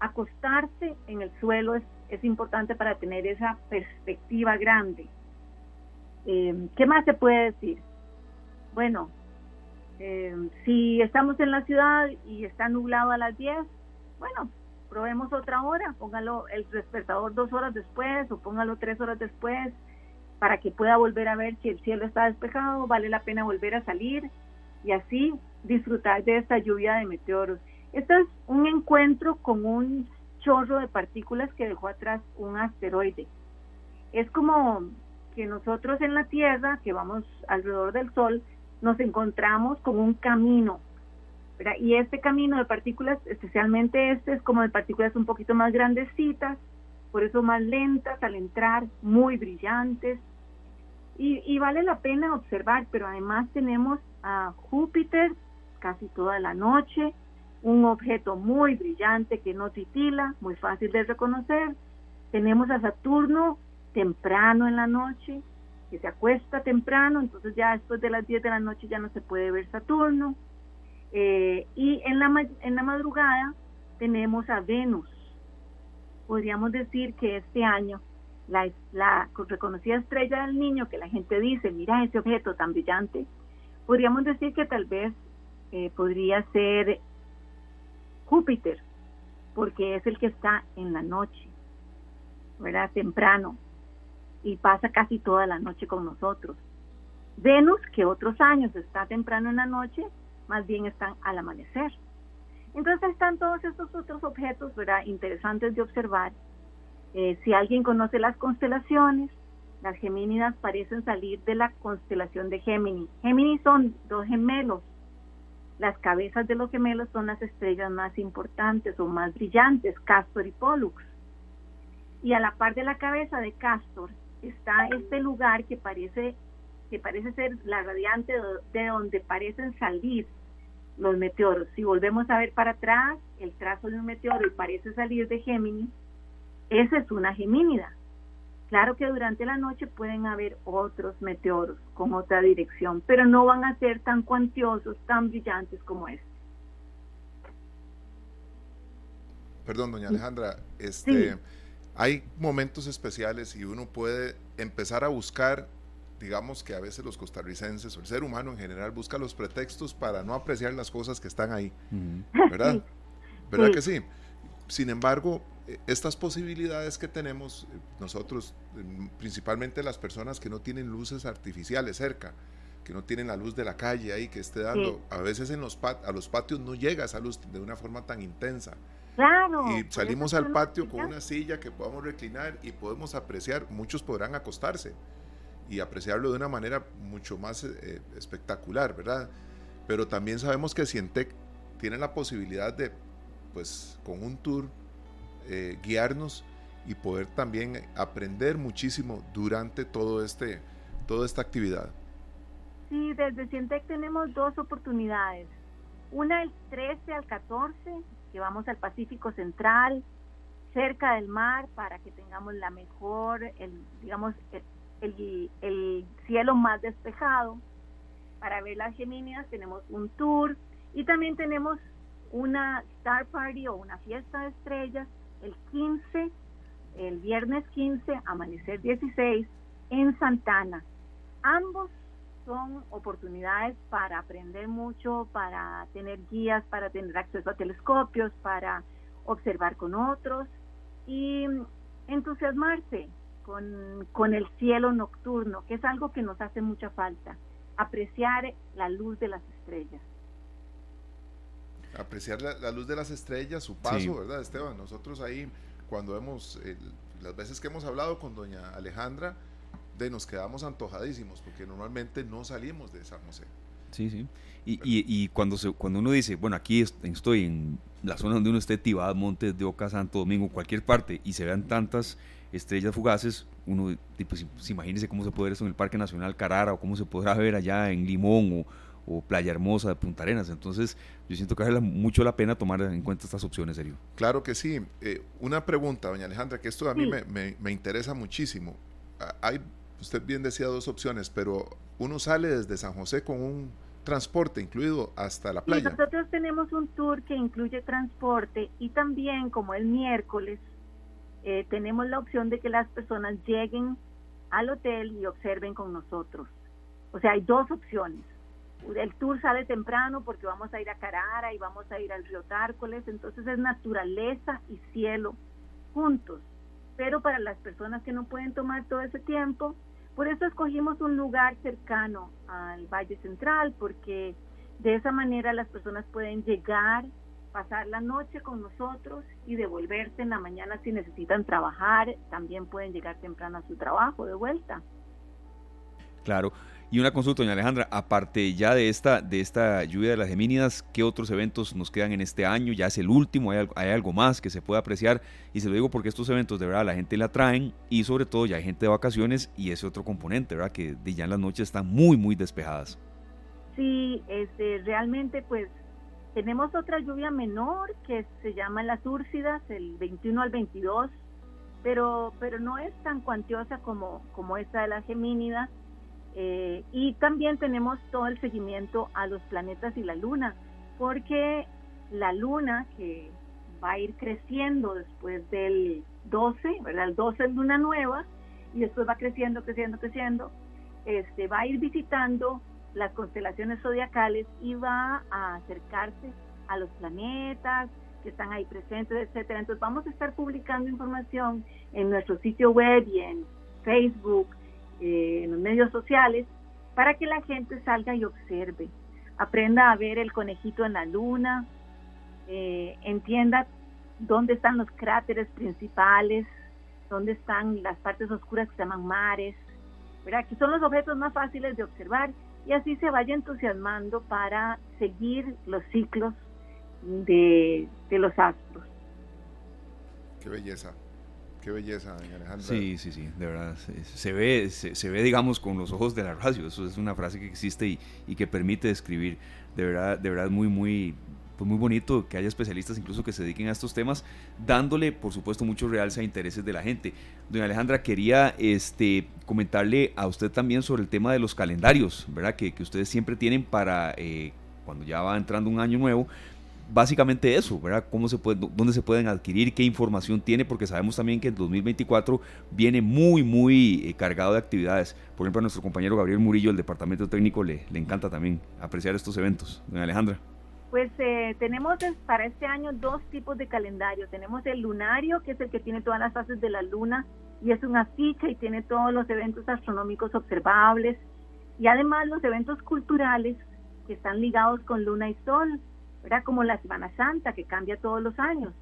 acostarse en el suelo es es importante para tener esa perspectiva grande. Eh, ¿Qué más se puede decir? Bueno, eh, si estamos en la ciudad y está nublado a las 10, bueno, probemos otra hora, póngalo el despertador dos horas después o póngalo tres horas después para que pueda volver a ver si el cielo está despejado, vale la pena volver a salir y así disfrutar de esta lluvia de meteoros. Este es un encuentro con un chorro de partículas que dejó atrás un asteroide. Es como que nosotros en la Tierra, que vamos alrededor del Sol, nos encontramos con un camino. Y este camino de partículas, especialmente este, es como de partículas un poquito más grandecitas, por eso más lentas al entrar, muy brillantes. Y, y vale la pena observar, pero además tenemos a Júpiter casi toda la noche, un objeto muy brillante que no titila, muy fácil de reconocer. Tenemos a Saturno temprano en la noche, que se acuesta temprano, entonces ya después de las 10 de la noche ya no se puede ver Saturno. Eh, y en la, en la madrugada tenemos a Venus. Podríamos decir que este año la, la reconocida estrella del niño, que la gente dice, mira ese objeto tan brillante, podríamos decir que tal vez eh, podría ser Júpiter, porque es el que está en la noche, ¿verdad? Temprano, y pasa casi toda la noche con nosotros. Venus, que otros años está temprano en la noche, más bien están al amanecer. Entonces están todos estos otros objetos, ¿verdad? Interesantes de observar. Eh, si alguien conoce las constelaciones, las gemínidas parecen salir de la constelación de Géminis. Géminis son dos gemelos, las cabezas de los gemelos son las estrellas más importantes o más brillantes, Castor y Pollux. Y a la par de la cabeza de Castor está este lugar que parece que parece ser la radiante de donde parecen salir los meteoros. Si volvemos a ver para atrás el trazo de un meteoro y parece salir de Géminis, esa es una gemínida. Claro que durante la noche pueden haber otros meteoros con otra dirección, pero no van a ser tan cuantiosos, tan brillantes como este. Perdón, doña Alejandra, este, hay momentos especiales y uno puede empezar a buscar, digamos que a veces los costarricenses o el ser humano en general busca los pretextos para no apreciar las cosas que están ahí, ¿verdad? ¿Verdad que sí? Sin embargo, e, estas posibilidades que tenemos nosotros, principalmente las personas que no tienen luces artificiales cerca, que no tienen la luz de la calle ahí que esté dando, a veces en los a los patios no llega esa luz de una forma tan intensa. Claro. Y salimos al patio con una silla que podamos reclinar y podemos apreciar, muchos podrán acostarse y apreciarlo de una manera mucho más eh, espectacular, ¿verdad? Pero también sabemos que Cientec tiene la posibilidad de, pues, con un tour, eh, guiarnos y poder también aprender muchísimo durante todo este, toda esta actividad. Sí, desde Cientec tenemos dos oportunidades. Una el 13 al 14, que vamos al Pacífico Central, cerca del mar, para que tengamos la mejor, el, digamos, el, el, cielo más despejado. Para ver las Geminias tenemos un tour y también tenemos una Star Party o una fiesta de estrellas el 15, el viernes 15, amanecer 16, en Santana. Ambos son oportunidades para aprender mucho, para tener guías, para tener acceso a telescopios, para observar con otros y entusiasmarse con, el cielo nocturno, que es algo que nos hace mucha falta, apreciar la luz de las estrellas. Apreciar la, luz de las estrellas, su paso, ¿verdad, Esteban? Nosotros ahí, cuando hemos, las veces que hemos hablado con doña Alejandra, de nos quedamos antojadísimos, porque normalmente no salimos de San José. Sí, sí. Y, y, y, cuando, se, cuando uno dice, bueno, aquí estoy en la zona donde uno esté, Tibad, Montes de Oca, Santo Domingo, cualquier parte, y se vean tantas estrellas fugaces, uno pues, se imagínese cómo se puede ver eso en el Parque Nacional Carara o cómo se podrá ver allá en Limón o, Playa Hermosa de Punta Arenas. Entonces, yo siento que vale mucho la pena tomar en cuenta estas opciones, serio. Claro que sí. Eh, una pregunta, doña Alejandra, que esto a mí me, me, interesa muchísimo. Hay, usted bien decía dos opciones, pero uno sale desde San José con un transporte incluido hasta la playa. nosotros tenemos un tour que incluye transporte y también como el miércoles eh, tenemos la opción de que las personas lleguen al hotel y observen con nosotros. O sea, hay dos opciones. El tour sale temprano porque vamos a ir a Carara y vamos a ir al río Tárcoles, entonces es naturaleza y cielo juntos. Pero para las personas que no pueden tomar todo ese tiempo, por eso escogimos un lugar cercano al Valle Central, porque de esa manera las personas pueden llegar pasar la noche con nosotros y devolverse en la mañana si necesitan trabajar, también pueden llegar temprano a su trabajo de vuelta. Claro. Y una consulta, doña Alejandra, aparte ya de esta, de esta lluvia de las Gemínidas, ¿qué otros eventos nos quedan en este año? Ya es el último, hay, algo más que se puede apreciar. Y se lo digo porque estos eventos de verdad la gente la traen y sobre todo ya hay gente de vacaciones y ese otro componente, ¿verdad? Que de ya en las noches están muy, muy despejadas. Sí, este, realmente pues tenemos otra lluvia menor que se llama las Úrsidas, el 21 al 22, pero, pero no es tan cuantiosa como, como esta de las Gemínidas. Eh, y también tenemos todo el seguimiento a los planetas y la luna, porque la luna que va a ir creciendo después del 12, ¿verdad? El 12 es luna nueva y después va creciendo, creciendo, creciendo. Este, va a ir visitando las constelaciones zodiacales y va a acercarse a los planetas que están ahí presentes, etcétera. Entonces vamos a estar publicando información en nuestro sitio web y en Facebook, eh, en los medios sociales, para que la gente salga y observe, aprenda a ver el conejito en la luna, eh, entienda dónde están los cráteres principales, dónde están las partes oscuras que se llaman mares, ¿verdad? que son los objetos más fáciles de observar y así se vaya entusiasmando para seguir los ciclos de, los astros. Qué belleza. Qué belleza, Alejandra. Sí, sí, sí, de verdad. Se, ve, se, ve, digamos, con los ojos de la radio. Eso es una frase que existe y, y que permite describir. De verdad, de verdad, muy, muy, pues muy bonito que haya especialistas incluso que se dediquen a estos temas, dándole, por supuesto, mucho realce a intereses de la gente. Doña Alejandra, quería este, comentarle a usted también sobre el tema de los calendarios, ¿verdad? Que, que ustedes siempre tienen para eh, cuando ya va entrando un año nuevo. Básicamente eso, ¿verdad? ¿Cómo se puede, ¿Dónde se pueden adquirir? ¿Qué información tiene? Porque sabemos también que el 2024 viene muy, muy eh, cargado de actividades. Por ejemplo, a nuestro compañero Gabriel Murillo, el departamento técnico, le, le encanta también apreciar estos eventos. Doña Alejandra. Pues eh, tenemos para este año dos tipos de calendario. Tenemos el lunario, que es el que tiene todas las fases de la luna y es una ficha y tiene todos los eventos astronómicos observables y además los eventos culturales que están ligados con luna y sol, ¿verdad? Como la Semana Santa, que cambia todos los años.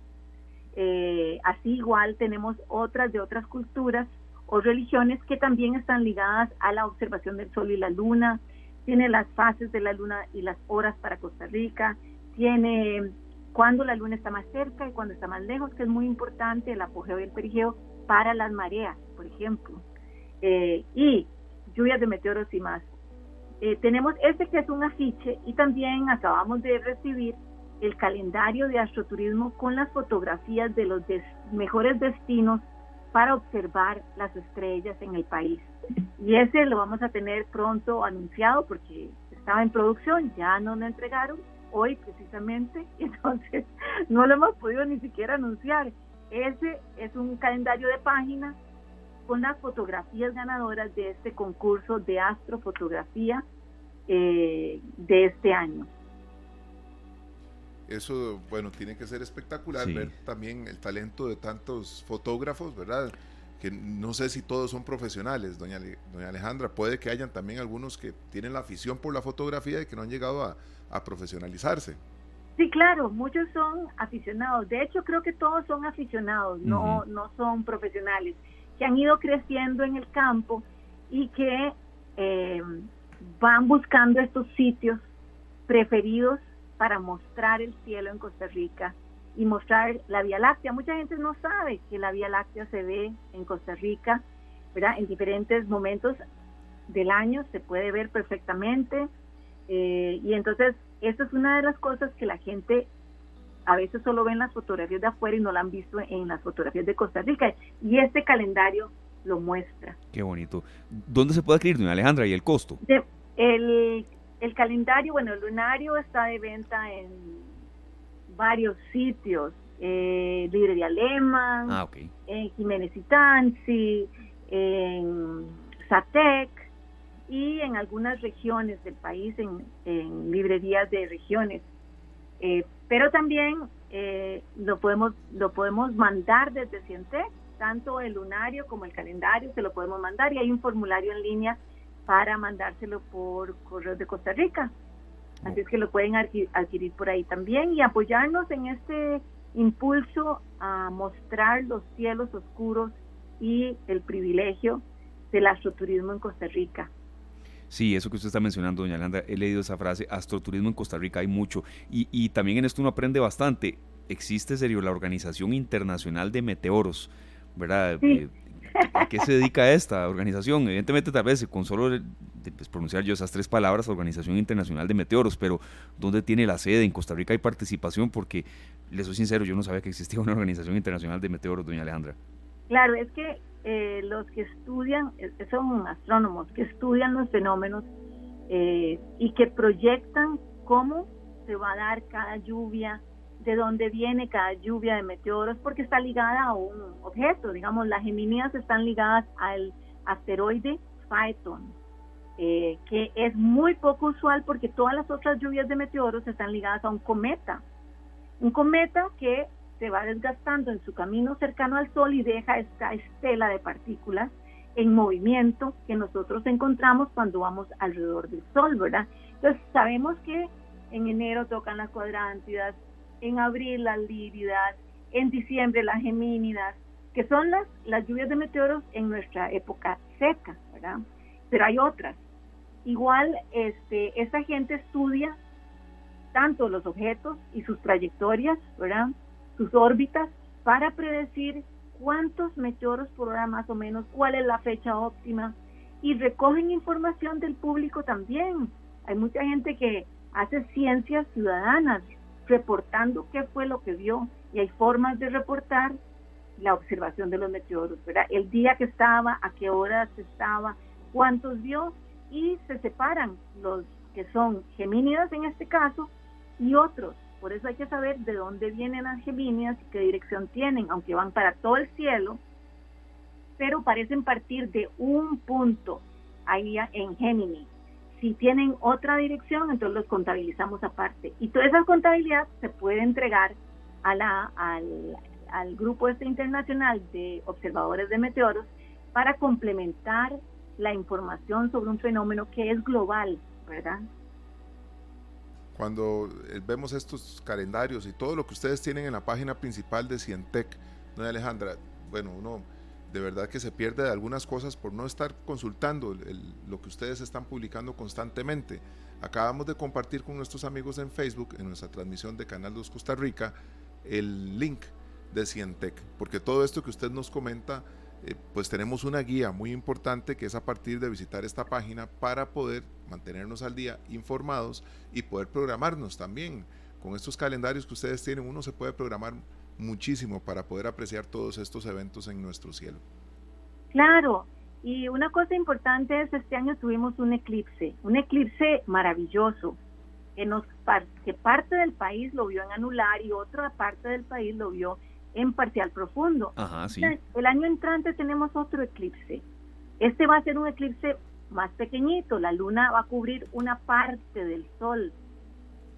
Eh, así igual tenemos otras de otras culturas o religiones que también están ligadas a la observación del sol y la luna, tiene las fases de la luna y las horas para Costa Rica, tiene cuando la luna está más cerca y cuando está más lejos, que es muy importante, el apogeo y el perigeo para las mareas, por ejemplo, eh, y lluvias de meteoros y más. Eh, tenemos este que es un afiche y también acabamos de recibir el calendario de astroturismo con las fotografías de los mejores destinos para observar las estrellas en el país. Y ese lo vamos a tener pronto anunciado porque estaba en producción, ya no lo entregaron hoy precisamente, entonces no lo hemos podido ni siquiera anunciar. Ese es un calendario de páginas con las fotografías ganadoras de este concurso de astrofotografía eh, de este año. Eso, bueno, tiene que ser espectacular ver también el talento de tantos fotógrafos, ¿verdad? Que no sé si todos son profesionales, doña, doña Alejandra. Puede que hayan también algunos que tienen la afición por la fotografía y que no han llegado a, a profesionalizarse. Sí, claro, muchos son aficionados. De hecho, creo que todos son aficionados, no, no son profesionales, que han ido creciendo en el campo y que eh, van buscando estos sitios preferidos para mostrar el cielo en Costa Rica y mostrar la Vía Láctea. Mucha gente no sabe que la Vía Láctea se ve en Costa Rica, ¿verdad? En diferentes momentos del año se puede ver perfectamente. Eh, y entonces, esta es una de las cosas que la gente a veces solo ven las fotografías de afuera y no la han visto en las fotografías de Costa Rica. Y este calendario lo muestra. Qué bonito. ¿Dónde se puede adquirir, doña Alejandra, y el costo? El, el calendario, bueno, el lunario está de venta en varios sitios. Eh, Librería Alemán, ah, en Jiménez y Tansi, en Satec, y en algunas regiones del país, en, librerías de regiones. Eh, pero también eh, lo, podemos, lo podemos mandar desde Cientec, tanto el lunario como el calendario se lo podemos mandar y hay un formulario en línea para mandárselo por correos de Costa Rica. Así es que lo pueden adquirir por ahí también y apoyarnos en este impulso a mostrar los cielos oscuros y el privilegio del astroturismo en Costa Rica. Sí, eso que usted está mencionando, doña Alejandra, he leído esa frase, astroturismo en Costa Rica hay mucho. Y, y también en esto uno aprende bastante. Existe, serio, la Organización Internacional de Meteoros, ¿verdad? Eh, ¿A qué se dedica esta organización? Evidentemente, tal vez con solo pues, pronunciar yo esas tres palabras, Organización Internacional de Meteoros, pero ¿dónde tiene la sede? En Costa Rica hay participación porque, les soy sincero, yo no sabía que existía una Organización Internacional de Meteoros, doña Alejandra. Claro, es que eh, los que estudian, eh, son astrónomos, que estudian los fenómenos eh, y que proyectan cómo se va a dar cada lluvia, de dónde viene cada lluvia de meteoros, porque está ligada a un objeto. Digamos, las geminidas están ligadas al asteroide Phaeton, que es muy poco usual porque todas las otras lluvias de meteoros están ligadas a un cometa. Un cometa que se va desgastando en su camino cercano al Sol y deja esta estela de partículas en movimiento que nosotros encontramos cuando vamos alrededor del Sol, ¿verdad? Entonces sabemos que en enero tocan las cuadrántidas, en abril las líridas, en diciembre las gemínidas, que son las, las lluvias de meteoros en nuestra época seca, ¿verdad? Pero hay otras. Igual, este, esta gente estudia tanto los objetos y sus trayectorias, ¿verdad? sus órbitas para predecir cuántos meteoros por hora más o menos, cuál es la fecha óptima y recogen información del público también. Hay mucha gente que hace ciencias ciudadanas reportando qué fue lo que vio y hay formas de reportar la observación de los meteoros, ¿verdad? El día que estaba, a qué horas estaba, cuántos vio y se separan los que son gemínidas en este caso y otros por eso hay que saber de dónde vienen las Geminias y qué dirección tienen, aunque van para todo el cielo, pero parecen partir de un punto ahí en Géminis. Si tienen otra dirección, entonces los contabilizamos aparte. Y toda esa contabilidad se puede entregar al grupo este internacional de observadores de meteoros para complementar la información sobre un fenómeno que es global, ¿verdad? Cuando eh, vemos estos calendarios y todo lo que ustedes tienen en la página principal de Cientec, ¿no, Alejandra? Bueno, uno de verdad que se pierde de algunas cosas por no estar consultando lo que ustedes están publicando constantemente. Acabamos de compartir con nuestros amigos en Facebook, en nuestra transmisión de Canal 2 Costa Rica, el link de Cientec, porque todo esto que usted nos comenta, eh, pues tenemos una guía muy importante que es a partir de visitar esta página para poder mantenernos al día informados y poder programarnos también. Con estos calendarios que ustedes tienen, uno se puede programar muchísimo para poder apreciar todos estos eventos en nuestro cielo. Claro, y una cosa importante es este año tuvimos un eclipse, un eclipse maravilloso, que, nos, que parte del país lo vio en anular y otra parte del país lo vio en parcial profundo. Ajá, sí. El año entrante tenemos otro eclipse. Este va a ser un eclipse más pequeñito, la luna va a cubrir una parte del sol,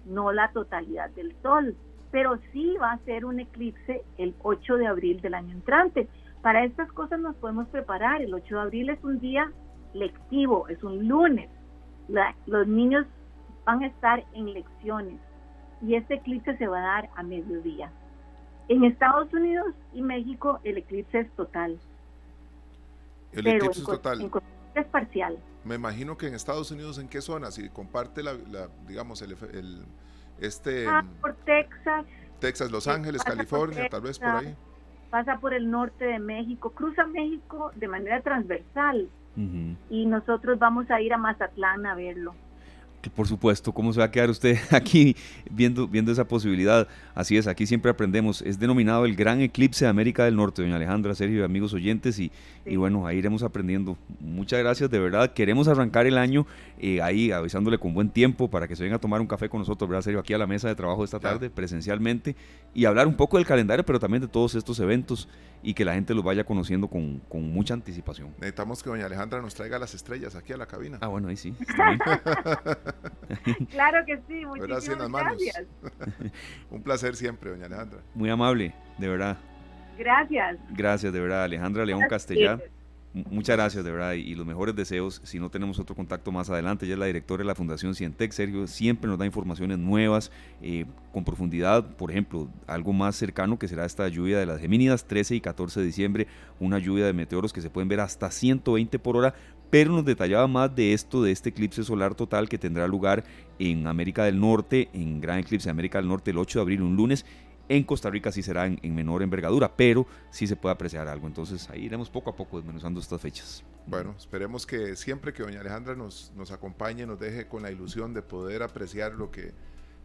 no la totalidad del sol pero sí va a ser un eclipse el 8 de abril del año entrante. Para estas cosas nos podemos preparar. El 8 de abril es un día lectivo, es un lunes. los niños van a estar en lecciones y este eclipse se va a dar a mediodía. En Estados Unidos y México el eclipse es total. El eclipse es total. es parcial. Me imagino que en Estados Unidos, ¿en qué zona? Si comparte la, digamos, el, el este, ah, por Texas. Texas, Los Ángeles, California, tal vez por ahí. Pasa por el norte de México, cruza México de manera transversal. Y nosotros vamos a ir a Mazatlán a verlo por supuesto, ¿cómo se va a quedar usted aquí viendo, viendo esa posibilidad? Así es, aquí siempre aprendemos. Es denominado el Gran Eclipse de América del Norte, doña Alejandra, Sergio y amigos oyentes, y, y bueno, ahí iremos aprendiendo. Muchas gracias, de verdad. Queremos arrancar el año eh, ahí avisándole con buen tiempo para que se venga a tomar un café con nosotros, ¿verdad, Sergio? Aquí a la mesa de trabajo esta tarde, presencialmente, y hablar un poco del calendario, pero también de todos estos eventos y que la gente los vaya conociendo con, con mucha anticipación. Necesitamos que doña Alejandra nos traiga las estrellas aquí a la cabina. Ah, bueno, ahí sí. claro que sí, muchísimas gracias. Un placer siempre, doña Alejandra. Muy amable, de verdad. Gracias. Gracias, de verdad, Alejandra León Castellar. Muchas gracias, de verdad, y los mejores deseos. Si no tenemos otro contacto más adelante, ella es la directora de la Fundación Cientec. Sergio siempre nos da informaciones nuevas, eh, con profundidad. Por ejemplo, algo más cercano que será esta lluvia de las Gemínidas, 13 y 14 de diciembre, una lluvia de meteoros que se pueden ver hasta 120 por hora, pero nos detallaba más de esto, de este eclipse solar total que tendrá lugar en América del Norte, en Gran Eclipse de América del Norte el 8 de abril, un lunes, en Costa Rica sí será en, menor envergadura, pero sí se puede apreciar algo. Entonces ahí iremos poco a poco desmenuzando estas fechas. Bueno, esperemos que siempre que doña Alejandra nos, nos acompañe, nos deje con la ilusión de poder apreciar lo que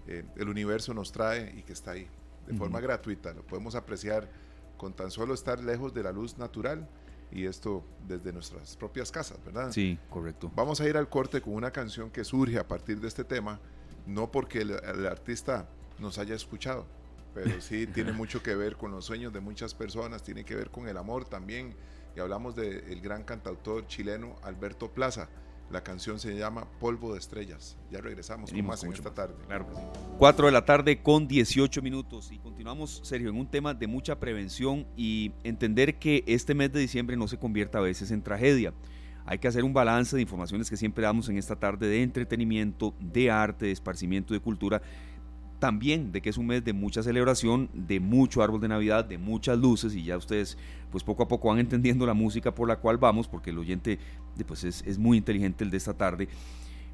eh, el universo nos trae y que está ahí de forma gratuita. Lo podemos apreciar con tan solo estar lejos de la luz natural y esto desde nuestras propias casas, ¿verdad? Sí, correcto. Vamos a ir al corte con una canción que surge a partir de este tema, no porque el artista nos haya escuchado, pero sí tiene mucho que ver con los sueños de muchas personas, tiene que ver con el amor también. Y hablamos del gran cantautor chileno Alberto Plaza. La canción se llama Polvo de Estrellas. Ya regresamos con más en esta tarde. Claro que sí. 4 de la tarde con 18 minutos. Y continuamos, Sergio, en un tema de mucha prevención y entender que este mes de diciembre no se convierta a veces en tragedia. Hay que hacer un balance de informaciones que siempre damos en esta tarde de entretenimiento, de arte, de esparcimiento, de cultura también de que es un mes de mucha celebración, de mucho árbol de Navidad, de muchas luces y ya ustedes pues poco a poco van entendiendo la música por la cual vamos porque el oyente pues es, es muy inteligente el de esta tarde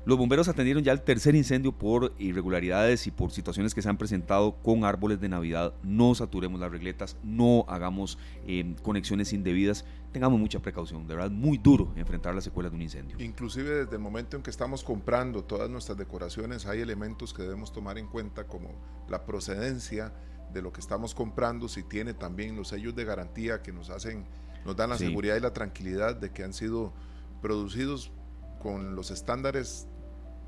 los bomberos atendieron ya el tercer incendio por irregularidades y por situaciones que se han presentado con árboles de Navidad. No saturemos las regletas, no hagamos eh, conexiones indebidas, tengamos mucha precaución. De verdad, muy duro enfrentar las secuelas de un incendio. Inclusive desde el momento en que estamos comprando todas nuestras decoraciones, hay elementos que debemos tomar en cuenta como la procedencia de lo que estamos comprando, si tiene también los sellos de garantía que nos hacen, nos dan la seguridad y la tranquilidad de que han sido producidos con los estándares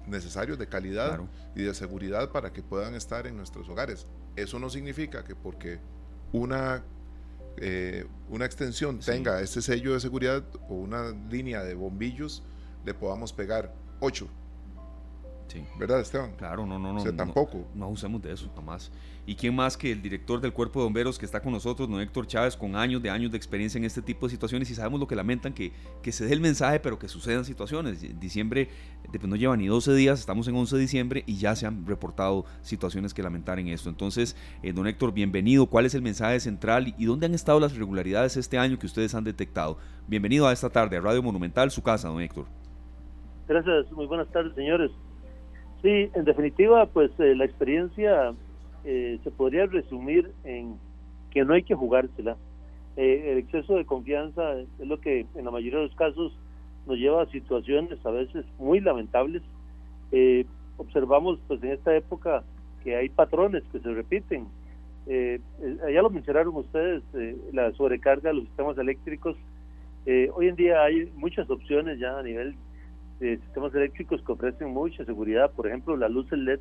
necesarios de calidad y de seguridad para que puedan estar en nuestros hogares. Eso no significa que porque una, eh, una extensión tenga este sello de seguridad o una línea de bombillos, le podamos pegar 8 ¿Verdad, Esteban? Claro, no, no, no. O sea, tampoco. No, usemos de eso, jamás. ¿Y quién más que el director del Cuerpo de Bomberos que está con nosotros, don Héctor Chávez, con años de años de experiencia en este tipo de situaciones y sabemos lo que lamentan, que, se dé el mensaje, pero que sucedan situaciones. Diciembre pues, no lleva ni 12 días, estamos en 11 de diciembre y ya se han reportado situaciones que lamentar en esto. Entonces, eh, don Héctor, bienvenido. ¿Cuál es el mensaje central y dónde han estado las irregularidades este año que ustedes han detectado? Bienvenido a esta tarde a Radio Monumental, su casa, don Héctor. Gracias, muy buenas tardes, señores. Sí, en definitiva, pues eh, la experiencia eh, se podría resumir en que no hay que jugársela. Eh, el exceso de confianza es lo que en la mayoría de los casos nos lleva a situaciones a veces muy lamentables. observamos pues en esta época que hay patrones que se repiten. ya lo mencionaron ustedes, la sobrecarga de los sistemas eléctricos. hoy en día hay muchas opciones ya a nivel sistemas eléctricos que ofrecen mucha seguridad, por ejemplo, las luces LED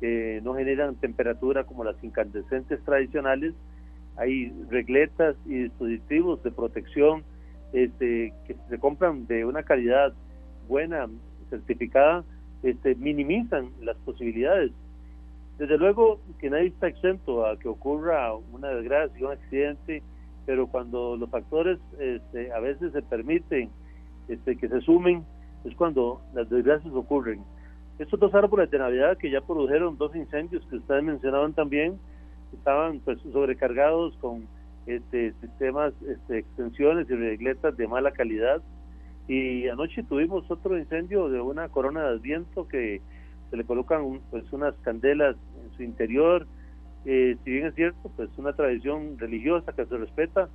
que no generan temperatura como las incandescentes tradicionales, hay regletas y dispositivos de protección este, que se compran de una calidad buena, certificada, este, minimizan las posibilidades. Desde luego que nadie está exento a que ocurra una desgracia, un accidente, pero cuando los factores este, a veces se permiten este, que se sumen, es cuando las desgracias ocurren. Estos dos árboles de Navidad que ya produjeron dos incendios que ustedes mencionaban también, estaban pues sobrecargados con este, sistemas, este, extensiones y regletas de mala calidad. Y anoche tuvimos otro incendio de una corona de viento que se le colocan pues unas candelas en su interior. Eh, si bien es cierto, pues una tradición religiosa que se respeta,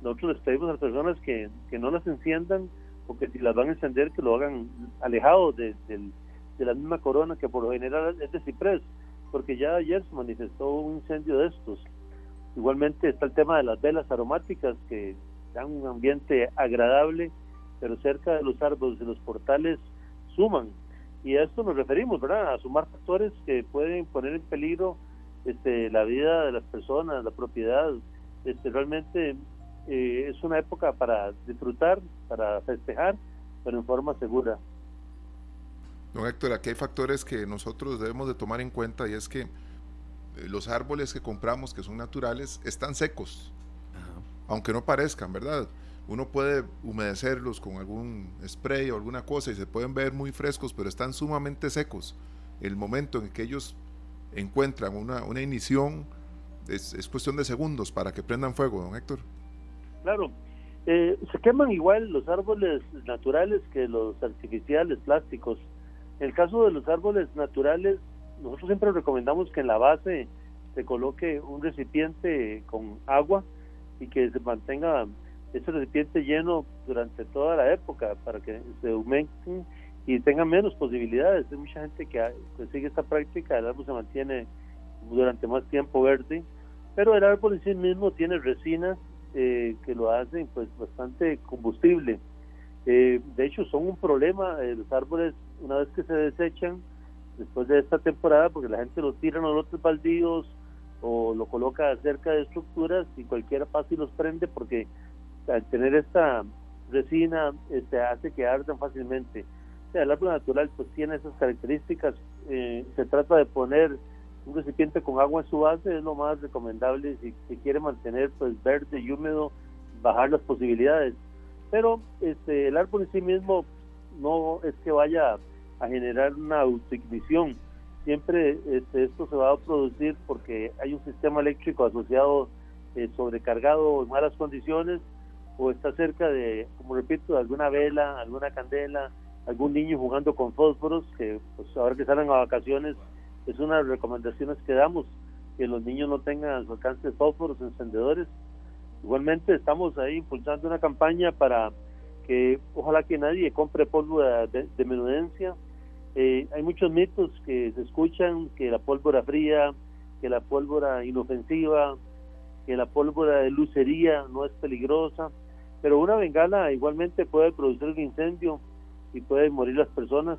nosotros les pedimos a las personas que, que no las enciendan porque si las van a encender que lo hagan alejado de, la misma corona que por lo general es de ciprés, porque ya ayer se manifestó un incendio de estos. Igualmente está el tema de las velas aromáticas que dan un ambiente agradable, pero cerca de los árboles de los portales suman. Y a esto nos referimos, ¿verdad? A sumar factores que pueden poner en peligro este, la vida de las personas, la propiedad. Este, realmente eh, es una época para disfrutar, para festejar, pero en forma segura. Don Héctor, aquí hay factores que nosotros debemos de tomar en cuenta y es que eh, los árboles que compramos, que son naturales, están secos, aunque no parezcan, ¿verdad? Uno puede humedecerlos con algún spray o alguna cosa y se pueden ver muy frescos, pero están sumamente secos. El momento en que ellos encuentran una, una ignición es, es cuestión de segundos para que prendan fuego, don Héctor. Claro, eh, se queman igual los árboles naturales que los artificiales plásticos. En el caso de los árboles naturales, nosotros siempre recomendamos que en la base se coloque un recipiente con agua y que se mantenga ese recipiente lleno durante toda la época para que se aumenten y tengan menos posibilidades. Hay mucha gente que, sigue esta práctica, el árbol se mantiene durante más tiempo verde, pero el árbol en sí mismo tiene resinas eh, que lo hacen pues bastante combustible. Eh, de hecho son un problema eh, los árboles una vez que se desechan después de esta temporada porque la gente los tira en los lotes baldíos o lo coloca cerca de estructuras y cualquiera pasa y los prende porque al tener esta resina este, hace que ardan fácilmente. El árbol natural pues tiene esas características. se trata de poner un recipiente con agua en su base es lo más recomendable si se quiere mantener pues verde y húmedo, bajar las posibilidades. Pero este el árbol en sí mismo no es que vaya a generar una autoignición. Siempre este, esto se va a producir porque hay un sistema eléctrico asociado eh, sobrecargado en malas condiciones o está cerca de, como repito, de alguna vela, alguna candela, algún niño jugando con fósforos que pues ahora que salen a vacaciones es una de las recomendaciones que damos, que los niños no tengan al alcance fósforos, encendedores. Igualmente estamos ahí impulsando una campaña para que ojalá que nadie compre pólvora de, menudencia. Eh, hay muchos mitos que se escuchan, que la pólvora fría, que la pólvora inofensiva, que la pólvora de lucería no es peligrosa, pero una bengala igualmente puede producir un incendio y pueden morir las personas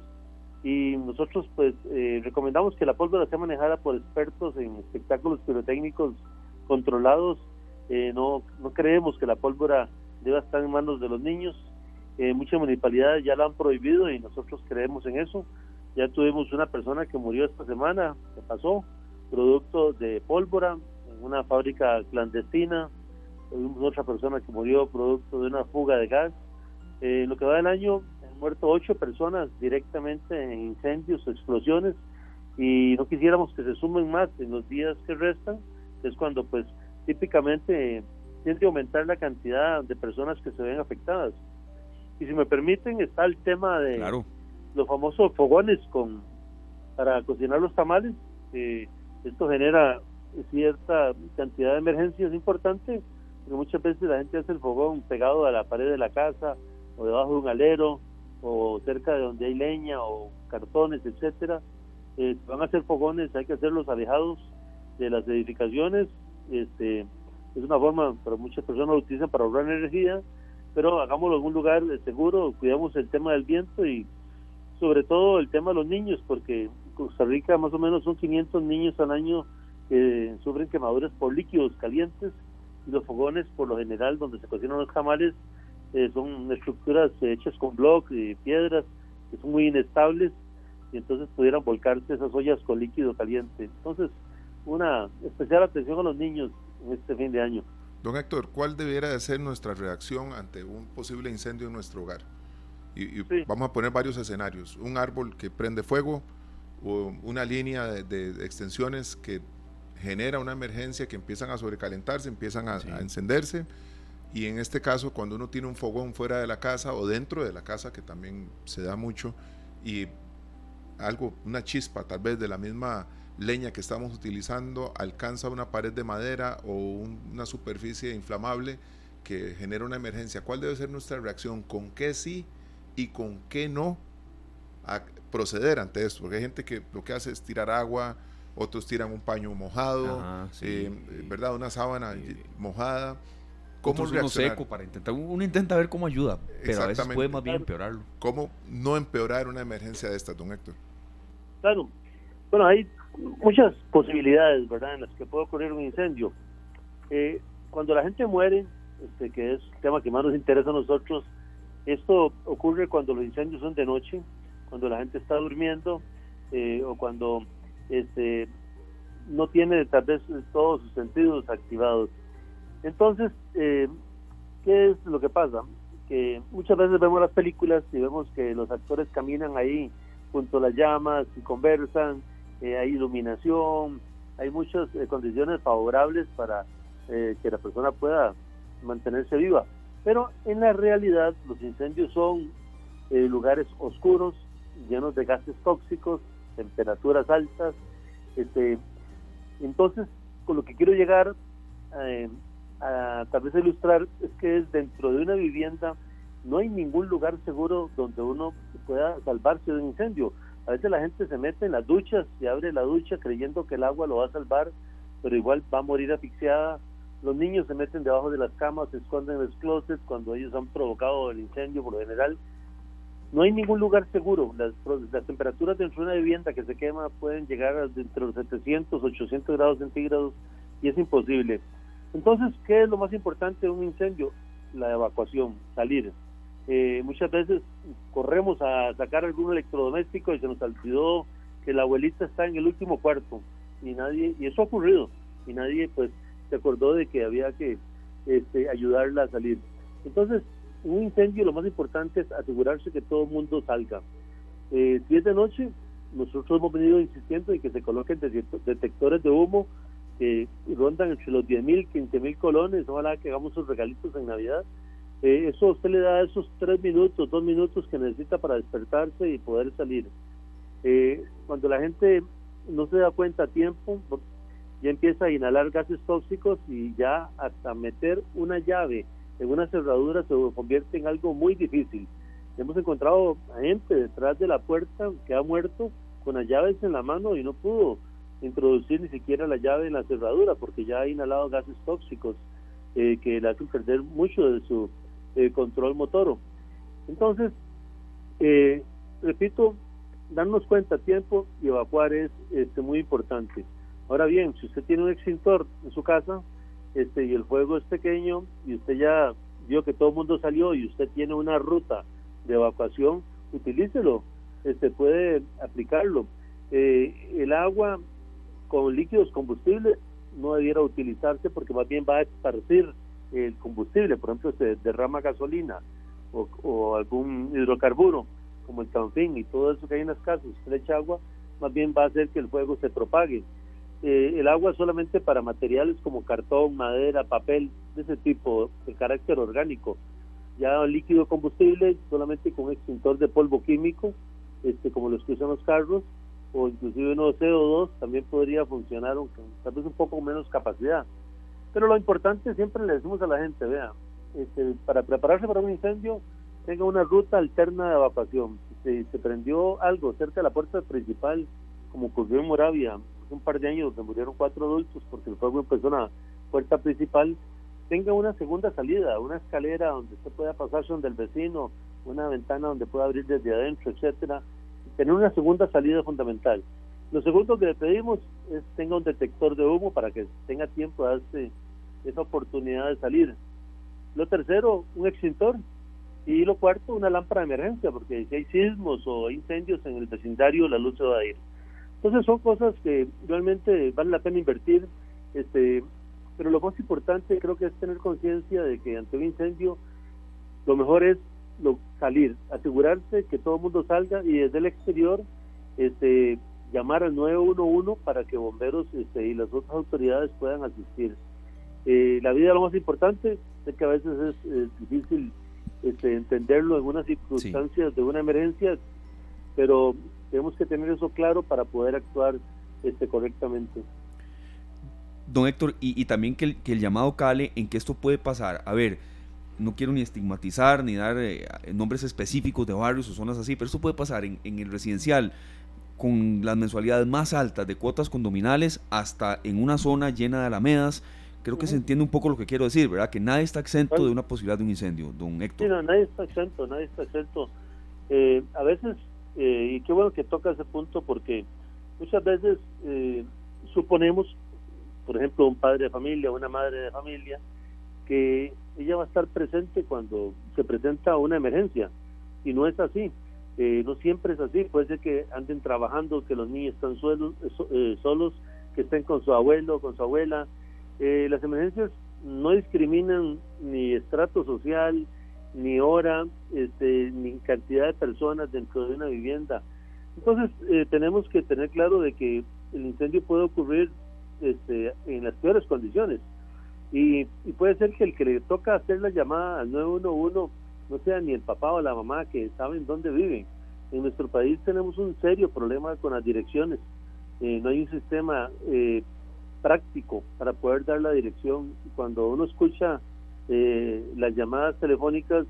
y nosotros pues eh, recomendamos que la pólvora sea manejada por expertos en espectáculos pirotécnicos controlados. Eh, no, no creemos que la pólvora deba estar en manos de los niños. Eh, muchas municipalidades ya la han prohibido y nosotros creemos en eso. Ya tuvimos una persona que murió esta semana, que pasó, producto de pólvora en una fábrica clandestina. Tuvimos otra persona que murió producto de una fuga de gas. Eh, lo que va del año, han muerto ocho personas directamente en incendios explosiones y no quisiéramos que se sumen más en los días que restan, es cuando pues típicamente tiende a aumentar la cantidad de personas que se ven afectadas. Y si me permiten, está el tema de los famosos fogones con para cocinar los tamales. esto genera cierta cantidad de emergencias importante, porque muchas veces la gente hace el fogón pegado a la pared de la casa, o debajo de un alero, o cerca de donde hay leña, o cartones, etcétera. Eh, van a hacer fogones, hay que hacerlos alejados de las edificaciones. Este, es una forma, pero muchas personas lo utilizan para ahorrar energía, pero hagámoslo en un lugar seguro, cuidamos el tema del viento y sobre todo el tema de los niños, porque Costa Rica más o menos son 500 niños al año que sufren quemaduras por líquidos calientes y los fogones por lo general donde se cocinan los tamales eh, son estructuras hechas con bloques y piedras que son muy inestables y entonces pudieran volcarse esas ollas con líquido caliente. Entonces, una especial atención a los niños en este fin de año. Don Héctor, ¿cuál debiera de ser nuestra reacción ante un posible incendio en nuestro hogar? Y, vamos a poner varios escenarios. Un árbol que prende fuego, o una línea de, extensiones que genera una emergencia, que empiezan a sobrecalentarse, empiezan a, a, encenderse. Y en este caso, cuando uno tiene un fogón fuera de la casa o dentro de la casa, que también se da mucho, y algo, una chispa tal vez de la misma leña que estamos utilizando alcanza una pared de madera o una superficie inflamable que genera una emergencia, ¿cuál debe ser nuestra reacción? ¿Con qué sí y con qué no a proceder ante esto? Porque hay gente que lo que hace es tirar agua, otros tiran un paño mojado, eh, ¿verdad? Una sábana mojada. ¿Cómo uno seco para intentar, uno intenta ver cómo ayuda, pero a veces puede más bien empeorarlo. ¿Cómo no empeorar una emergencia de esta, don Héctor? Claro, bueno, hay muchas posibilidades, ¿verdad?, en las que puede ocurrir un incendio. Eh, cuando la gente muere, este, que es el tema que más nos interesa a nosotros, esto ocurre cuando los incendios son de noche, cuando la gente está durmiendo eh, o cuando este, no tiene tal vez todos sus sentidos activados. Entonces, eh, ¿qué es lo que pasa? Que muchas veces vemos las películas y vemos que los actores caminan ahí junto a las llamas y conversan eh, hay iluminación, hay muchas eh, condiciones favorables para eh, que la persona pueda mantenerse viva. Pero en la realidad los incendios son lugares oscuros, llenos de gases tóxicos, temperaturas altas. Este, entonces, con lo que quiero llegar a tal vez ilustrar es que es dentro de una vivienda no hay ningún lugar seguro donde uno pueda salvarse de un incendio. A veces la gente se mete en las duchas y abre la ducha creyendo que el agua lo va a salvar, pero igual va a morir asfixiada. Los niños se meten debajo de las camas, se esconden en los closets cuando ellos han provocado el incendio por lo general. No hay ningún lugar seguro. Las, las temperaturas dentro de una vivienda que se quema pueden llegar a entre los 700, 800 grados centígrados y es imposible. Entonces, ¿qué es lo más importante de un incendio? La evacuación, salir. Eh, muchas veces corremos a sacar algún electrodoméstico y se nos olvidó que la abuelita está en el último cuarto y nadie y eso ha ocurrido y nadie pues se acordó de que había que este, ayudarla a salir. Entonces un incendio lo más importante es asegurarse que todo el mundo salga. Eh, si de noche nosotros hemos venido insistiendo en que se coloquen detectores de humo que rondan entre los 10 mil, 15 mil colones, ojalá que hagamos sus regalitos en Navidad eh, eso usted le da esos tres minutos, dos minutos que necesita para despertarse y poder salir. Eh, cuando la gente no se da cuenta a tiempo, ya empieza a inhalar gases tóxicos y ya hasta meter una llave en una cerradura se convierte en algo muy difícil. Hemos encontrado a gente detrás de la puerta que ha muerto con las llaves en la mano y no pudo introducir ni siquiera la llave en la cerradura porque ya ha inhalado gases tóxicos eh, que le hacen perder mucho de su control motor. Entonces, eh, repito, darnos cuenta a tiempo y evacuar es este, muy importante. Ahora bien, si usted tiene un extintor en su casa este, y el fuego es pequeño y usted ya vio que todo el mundo salió y usted tiene una ruta de evacuación, utilícelo. este, puede aplicarlo. Eh, el agua con líquidos combustibles no debiera utilizarse porque más bien va a esparcir el combustible, por ejemplo, se derrama gasolina o, algún hidrocarburo como el canfín y todo eso que hay en las casas, agua, más bien va a hacer que el fuego se propague. Eh, el agua solamente para materiales como cartón, madera, papel, de ese tipo, de carácter orgánico. Ya líquido combustible solamente con extintor de polvo químico, este, como los que usan los carros, o inclusive uno CO2 también podría funcionar, aunque tal vez un poco menos capacidad. Pero lo importante siempre le decimos a la gente, vea, este, para prepararse para un incendio, tenga una ruta alterna de evacuación. Si se prendió algo cerca de la puerta principal, como ocurrió en Moravia, hace un par de años donde murieron cuatro adultos porque el fuego empezó en la puerta principal, tenga una segunda salida, una escalera donde usted pueda pasar donde el vecino, una ventana donde pueda abrir desde adentro, etcétera tener una segunda salida fundamental. Lo segundo que le pedimos es tenga un detector de humo para que tenga tiempo de darse esa oportunidad de salir. Lo tercero, un extintor. Y lo cuarto, una lámpara de emergencia, porque si hay sismos o incendios en el vecindario, la luz se va a ir. Entonces son cosas que realmente vale la pena invertir, este, pero lo más importante creo que es tener conciencia de que ante un incendio lo mejor es lo, salir, asegurarse que todo el mundo salga y desde el exterior este, llamar al 911 para que bomberos este, y las otras autoridades puedan asistir. Eh, la vida lo más importante, sé que a veces es, difícil este, entenderlo en unas circunstancias de una emergencia, pero tenemos que tener eso claro para poder actuar este, correctamente. Don Héctor, y, también que el, que el llamado cale en que esto puede pasar. A ver, no quiero ni estigmatizar ni dar eh, nombres específicos de barrios o zonas así, pero esto puede pasar en, el residencial con las mensualidades más altas de cuotas condominales hasta en una zona llena de alamedas. Creo que se entiende un poco lo que quiero decir, ¿verdad? Que nadie está exento de una posibilidad de un incendio, don Héctor. Sí, no, nadie está exento, nadie está exento. Eh, a veces, eh, y qué bueno que toca ese punto porque muchas veces suponemos, por ejemplo, un padre de familia, una madre de familia, que ella va a estar presente cuando se presenta una emergencia y no es así. Eh, no siempre es así, puede ser que anden trabajando, que los niños están suelos, eh, eh, solos, que estén con su abuelo, con su abuela. Las emergencias no discriminan ni estrato social, ni hora, este, ni cantidad de personas dentro de una vivienda. Entonces tenemos que tener claro de que el incendio puede ocurrir este, en las peores condiciones. Y, puede ser que el que le toca hacer la llamada al 911 no sea ni el papá o la mamá que saben dónde viven. En nuestro país tenemos un serio problema con las direcciones. Eh, no hay un sistema eh, práctico para poder dar la dirección. Cuando uno escucha eh, las llamadas telefónicas,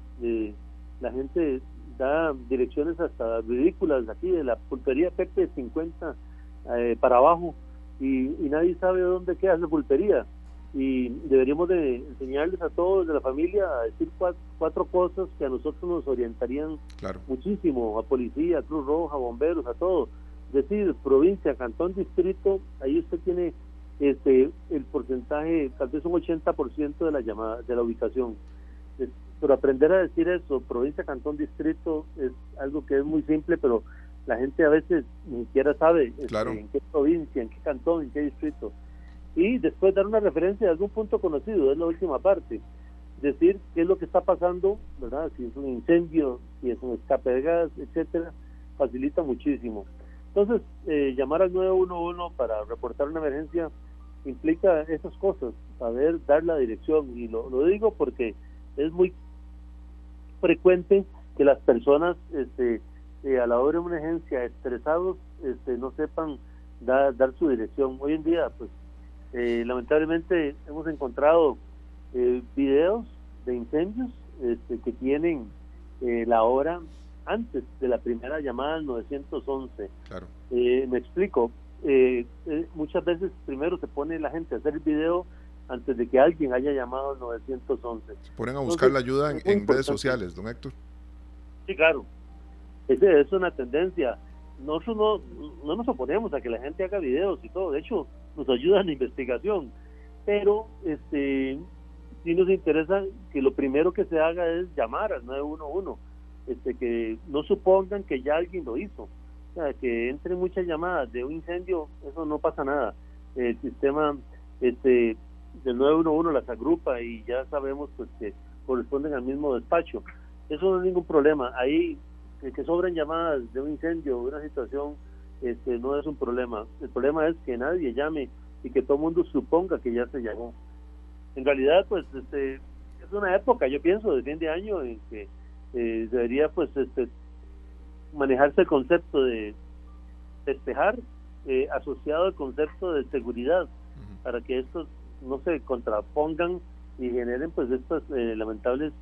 la gente da direcciones hasta ridículas aquí de la pulpería Pepe 50 para abajo y, y nadie sabe dónde queda esa pulpería y deberíamos de enseñarles a todos de la familia a decir cuatro, cosas que a nosotros nos orientarían muchísimo, a policía, Cruz Roja, bomberos, a todos. Decir provincia, cantón, distrito, ahí usted tiene este el porcentaje, tal vez un 80% de la llamada, de la ubicación. Pero aprender a decir eso, provincia, cantón, distrito, es algo que es muy simple, pero la gente a veces ni siquiera sabe este, en qué provincia, en qué cantón, en qué distrito y después dar una referencia de algún punto conocido, es la última parte. Decir qué es lo que está pasando, ¿verdad? Si es un incendio, si es un escape de gas, etcétera, facilita muchísimo. Entonces, eh, llamar al 911 para reportar una emergencia implica esas cosas, saber dar la dirección. Y lo, lo digo porque es muy frecuente que las personas este, eh, a la hora de una emergencia estresados este, no sepan dar, dar su dirección. Hoy en día, pues eh, lamentablemente hemos encontrado eh, videos de incendios este, que tienen eh, la hora antes de la primera llamada al 911. Claro. me explico. Muchas veces primero se pone la gente a hacer el video antes de que alguien haya llamado al 911. Se ponen a buscar la ayuda en, redes sociales, don Héctor. Sí, claro. Esa es una tendencia. Nosotros no, no nos oponemos a que la gente haga videos y todo. De hecho, nos ayuda en la investigación, pero este sí nos interesa que lo primero que se haga es llamar al 911. este, que no supongan que ya alguien lo hizo. Sea, que entren muchas llamadas de un incendio, eso no pasa nada. El sistema este, del 911 las agrupa y ya sabemos pues que corresponden al mismo despacho. Eso no es ningún problema. Ahí que sobren llamadas de un incendio, de una situación, este, no es un problema. El problema es que nadie llame y que todo el mundo suponga que ya se llamó. En realidad, pues, este, es una época, yo pienso, de fin de año en que eh, debería, pues, este, manejarse el concepto de despejar eh, asociado al concepto de seguridad para que estos no se contrapongan y generen, pues, estas eh, lamentables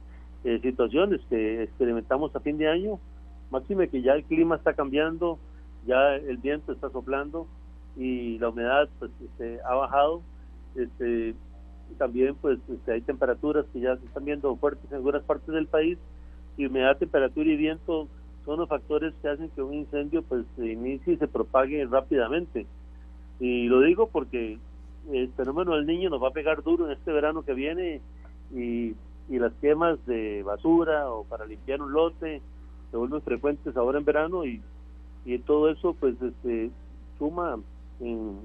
situaciones que experimentamos a fin de año. Máxime que ya el clima está cambiando, ya el viento está soplando y la humedad pues este, ha bajado este también pues este, hay temperaturas que ya se están viendo fuertes en algunas partes del país y humedad temperatura y viento son los factores que hacen que un incendio pues se inicie y se propague rápidamente y lo digo porque el fenómeno del niño nos va a pegar duro en este verano que viene y, y las quemas de basura o para limpiar un lote se vuelven frecuentes ahora en verano y, y todo eso pues este suma en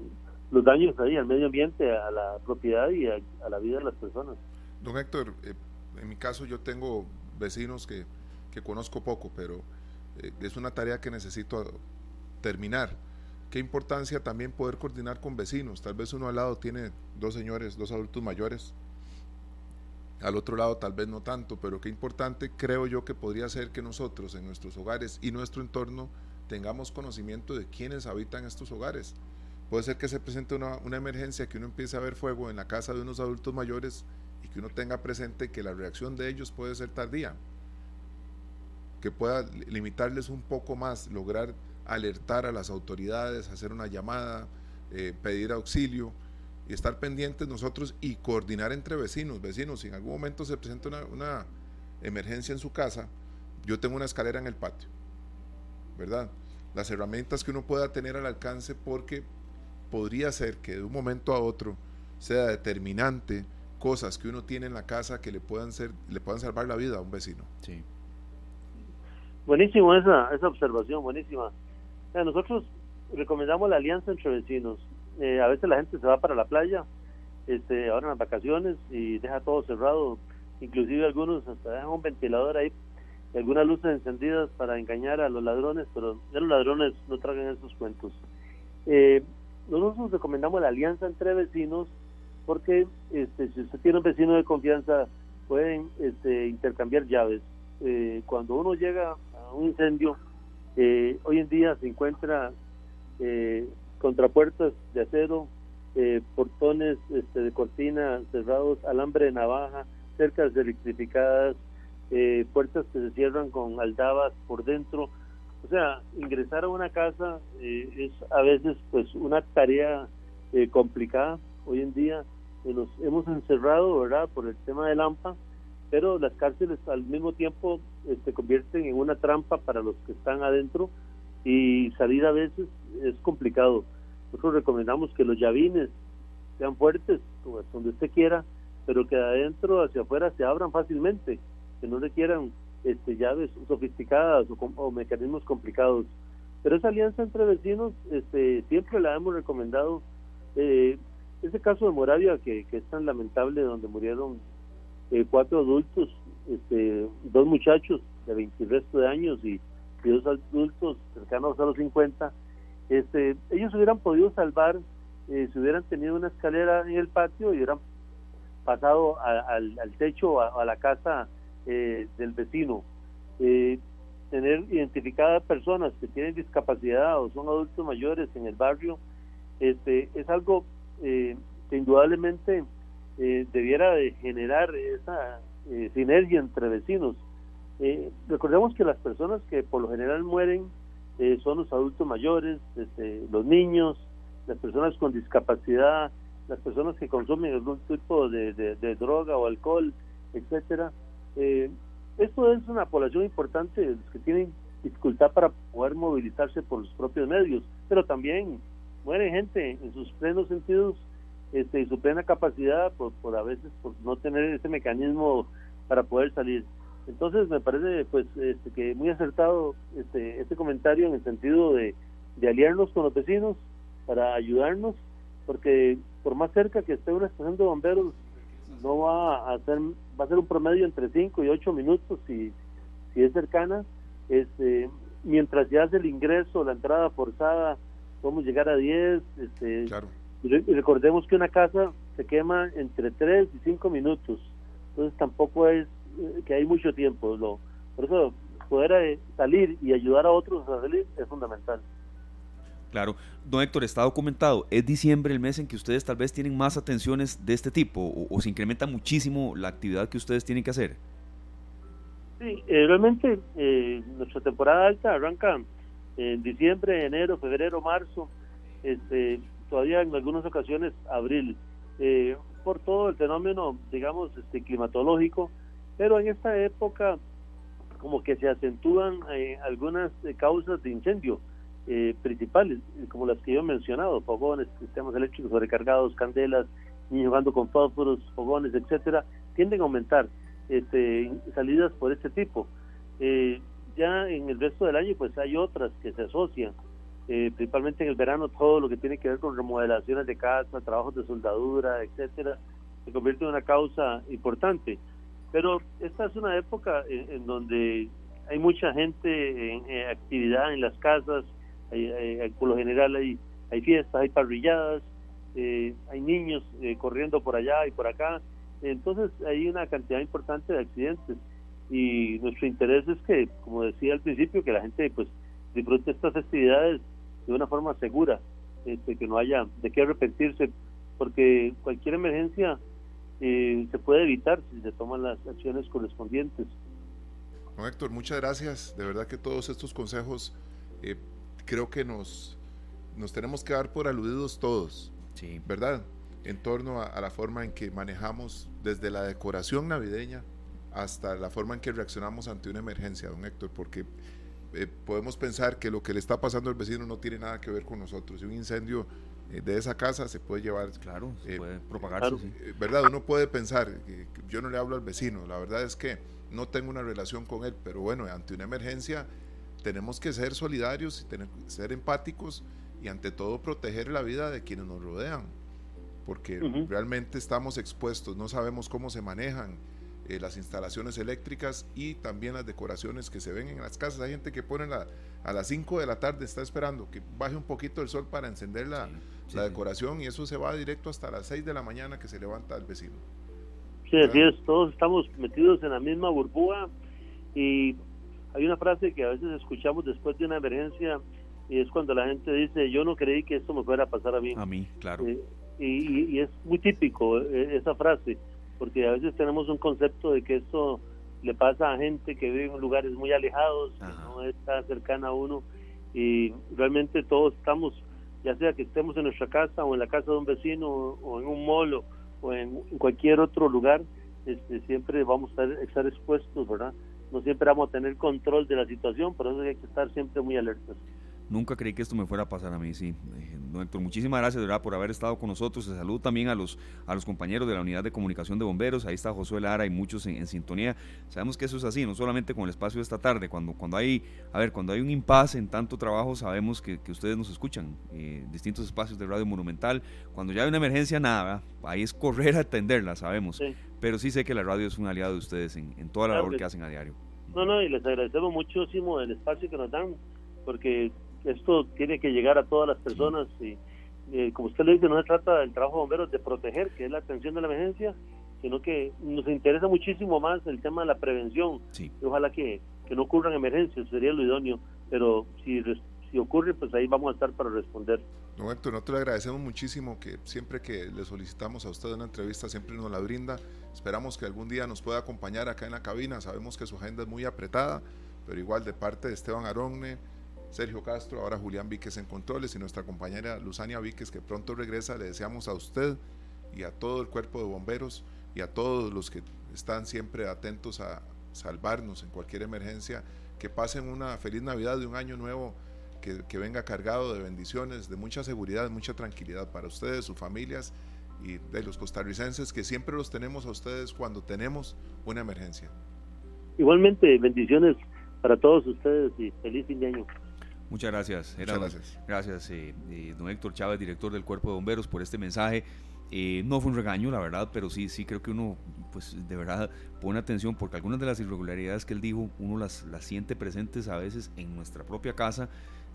los daños ahí al medio ambiente, a la propiedad y a, la vida de las personas. Don Héctor, eh, en mi caso yo tengo vecinos que, que conozco poco, pero es una tarea que necesito terminar. Qué importancia también poder coordinar con vecinos. Tal vez uno al lado tiene dos señores, dos adultos mayores. Al otro lado tal vez no tanto, pero qué importante creo yo que podría ser que nosotros en nuestros hogares y nuestro entorno tengamos conocimiento de quiénes habitan estos hogares Puede ser que se presente una, una, emergencia, que uno empiece a ver fuego en la casa de unos adultos mayores y que uno tenga presente que la reacción de ellos puede ser tardía, que pueda limitarles un poco más, lograr alertar a las autoridades, hacer una llamada, eh, pedir auxilio y estar pendientes nosotros y coordinar entre vecinos. Vecinos, si en algún momento se presenta una, una emergencia en su casa, yo tengo una escalera en el patio, ¿verdad? Las herramientas que uno pueda tener al alcance porque podría ser que de un momento a otro sea determinante cosas que uno tiene en la casa que le puedan ser le puedan salvar la vida a un vecino. Sí. Buenísimo esa esa observación, buenísima. nosotros recomendamos la alianza entre vecinos. Eh, a veces la gente se va para la playa, este, ahora en las vacaciones y deja todo cerrado. Inclusive algunos hasta dejan un ventilador ahí y algunas luces encendidas para engañar a los ladrones, pero ya los ladrones no tragan esos cuentos. Eh, nosotros recomendamos la alianza entre vecinos porque este, si usted tiene un vecino de confianza pueden este, intercambiar llaves. Eh, cuando uno llega a un incendio, eh, hoy en día se encuentra eh, contrapuertas de acero, eh, portones este, de cortina cerrados, alambre de navaja, cercas electrificadas, puertas que se cierran con aldabas por dentro, o sea, ingresar a una casa eh, es a veces pues una tarea eh, complicada. Hoy en día eh, nos hemos encerrado, ¿verdad?, por el tema del AMPA, pero las cárceles al mismo tiempo se convierten en una trampa para los que están adentro y salir a veces es complicado. Nosotros recomendamos que los llavines sean fuertes, pues, donde usted quiera, pero que adentro hacia afuera se abran fácilmente, que no requieran este, llaves sofisticadas o, mecanismos complicados. Pero esa alianza entre vecinos este, siempre la hemos recomendado. Eh, ese caso de Moravia, que, es tan lamentable, donde murieron eh, cuatro adultos, este, dos muchachos de 20 resto de años y, dos adultos cercanos a los 50, este, ellos hubieran podido salvar eh, si hubieran tenido una escalera en el patio y hubieran pasado al, techo o a, la casa eh, del vecino. Eh, tener identificadas personas que tienen discapacidad o son adultos mayores en el barrio este es algo eh, que indudablemente debiera de generar esa sinergia entre vecinos. recordemos que las personas que por lo general mueren son los adultos mayores, este, los niños, las personas con discapacidad, las personas que consumen algún tipo de, de droga o alcohol, etcétera. Eh, esto es una población importante los que tienen dificultad para poder movilizarse por los propios medios, pero también muere gente en sus plenos sentidos este, y su plena capacidad por, por a veces por no tener ese mecanismo para poder salir. Entonces me parece pues este, que muy acertado este, este comentario en el sentido de, de aliarnos con los vecinos para ayudarnos, porque por más cerca que esté una estación de bomberos, no va a ser, va a ser un promedio entre 5 y 8 minutos si, si es cercana. Este, mientras ya hace el ingreso, la entrada forzada, podemos llegar a 10. Este, recordemos que una casa se quema entre 3 y 5 minutos, entonces tampoco es eh, que hay mucho tiempo. Lo, por eso poder eh, salir y ayudar a otros a salir es fundamental. Claro. Don Héctor, está documentado, ¿es diciembre el mes en que ustedes tal vez tienen más atenciones de este tipo o, se incrementa muchísimo la actividad que ustedes tienen que hacer? Sí, eh, realmente eh, nuestra temporada alta arranca en diciembre, enero, febrero, marzo, este, todavía en algunas ocasiones abril, eh, por todo el fenómeno, digamos, este, climatológico, pero en esta época como que se acentúan algunas causas de incendio eh, principales, como las que yo he mencionado, fogones, sistemas eléctricos sobrecargados, candelas, niños jugando con fósforos, fogones, etcétera, tienden a aumentar este, salidas por este tipo. Eh, ya en el resto del año, pues hay otras que se asocian, eh, principalmente en el verano, todo lo que tiene que ver con remodelaciones de casa, trabajos de soldadura, etcétera, se convierte en una causa importante. Pero esta es una época en, donde hay mucha gente en actividad en las casas, por lo general hay, hay fiestas, hay parrilladas, eh, hay niños eh, corriendo por allá y por acá, entonces hay una cantidad importante de accidentes y nuestro interés es que, como decía al principio, que la gente pues disfrute estas festividades de una forma segura, este, que no haya de qué arrepentirse, porque cualquier emergencia eh, se puede evitar si se toman las acciones correspondientes. No, Héctor, muchas gracias. De verdad que todos estos consejos eh, creo que nos, nos tenemos que dar por aludidos todos, sí. ¿verdad? En torno a, la forma en que manejamos desde la decoración navideña hasta la forma en que reaccionamos ante una emergencia, don Héctor, porque eh, podemos pensar que lo que le está pasando al vecino no tiene nada que ver con nosotros. Y un incendio eh, de esa casa se puede llevar. Claro, se eh, puede propagarse. ¿Verdad? Uno puede pensar, que, yo no le hablo al vecino, la verdad es que no tengo una relación con él, pero bueno, ante una emergencia tenemos que ser solidarios y tener, ser empáticos y ante todo proteger la vida de quienes nos rodean, porque realmente estamos expuestos, no sabemos cómo se manejan eh, las instalaciones eléctricas y también las decoraciones que se ven en las casas. Hay gente que pone la, a las 5 de la tarde, está esperando que baje un poquito el sol para encender la, la decoración y eso se va directo hasta las 6 de la mañana que se levanta el vecino. Sí, así es, todos estamos metidos en la misma burbuja y hay una frase que a veces escuchamos después de una emergencia y es cuando la gente dice, yo no creí que esto me fuera a pasar a mí. A mí, claro. Eh, y, es muy típico eh, esa frase, porque a veces tenemos un concepto de que esto le pasa a gente que vive en lugares muy alejados, que no está cercana a uno, y realmente todos estamos, ya sea que estemos en nuestra casa o en la casa de un vecino o en un molo o en, cualquier otro lugar, este, siempre vamos a estar, estar expuestos, ¿verdad? no siempre vamos a tener control de la situación, por eso hay que estar siempre muy alertas. Nunca creí que esto me fuera a pasar a mí, sí. Eh, don Héctor, muchísimas gracias, verdad, por haber estado con nosotros. Se saludo también a los, a los compañeros de la Unidad de Comunicación de Bomberos. Ahí está Josué Lara y muchos en, sintonía. Sabemos que eso es así, no solamente con el espacio de esta tarde. Cuando, cuando hay, a ver, cuando hay un impasse en tanto trabajo, sabemos que, ustedes nos escuchan. Eh, distintos espacios de Radio Monumental. Cuando ya hay una emergencia, nada, ahí es correr a atenderla, sabemos. Pero sí sé que la radio es un aliado de ustedes en, en toda la labor que hacen a diario. No, no, y les agradecemos muchísimo el espacio que nos dan, porque esto tiene que llegar a todas las personas y eh, como usted lo dice, no se trata del trabajo de bomberos de proteger, que es la atención de la emergencia, sino que nos interesa muchísimo más el tema de la prevención. ojalá que, que no ocurran emergencias, sería lo idóneo, pero si si ocurre, pues ahí vamos a estar para responder. No, Héctor, nosotros le agradecemos muchísimo que siempre que le solicitamos a usted una entrevista, siempre nos la brinda. Esperamos que algún día nos pueda acompañar acá en la cabina. Sabemos que su agenda es muy apretada, pero igual de parte de Esteban Aronne, Sergio Castro, ahora Julián Víquez en controles y nuestra compañera Luzania Víquez, que pronto regresa, le deseamos a usted y a todo el cuerpo de bomberos y a todos los que están siempre atentos a salvarnos en cualquier emergencia, que pasen una feliz Navidad de un año nuevo que, venga cargado de bendiciones, de mucha seguridad, mucha tranquilidad para ustedes, sus familias y de los costarricenses que siempre los tenemos a ustedes cuando tenemos una emergencia. Igualmente, bendiciones para todos ustedes y feliz fin de año. Muchas gracias. Muchas gracias. Gracias, eh, eh, don Héctor Chávez, director del Cuerpo de Bomberos, por este mensaje. Eh, no fue un regaño, la verdad, pero sí, sí creo que uno, pues de verdad, pone atención porque algunas de las irregularidades que él dijo, uno las, las siente presentes a veces en nuestra propia casa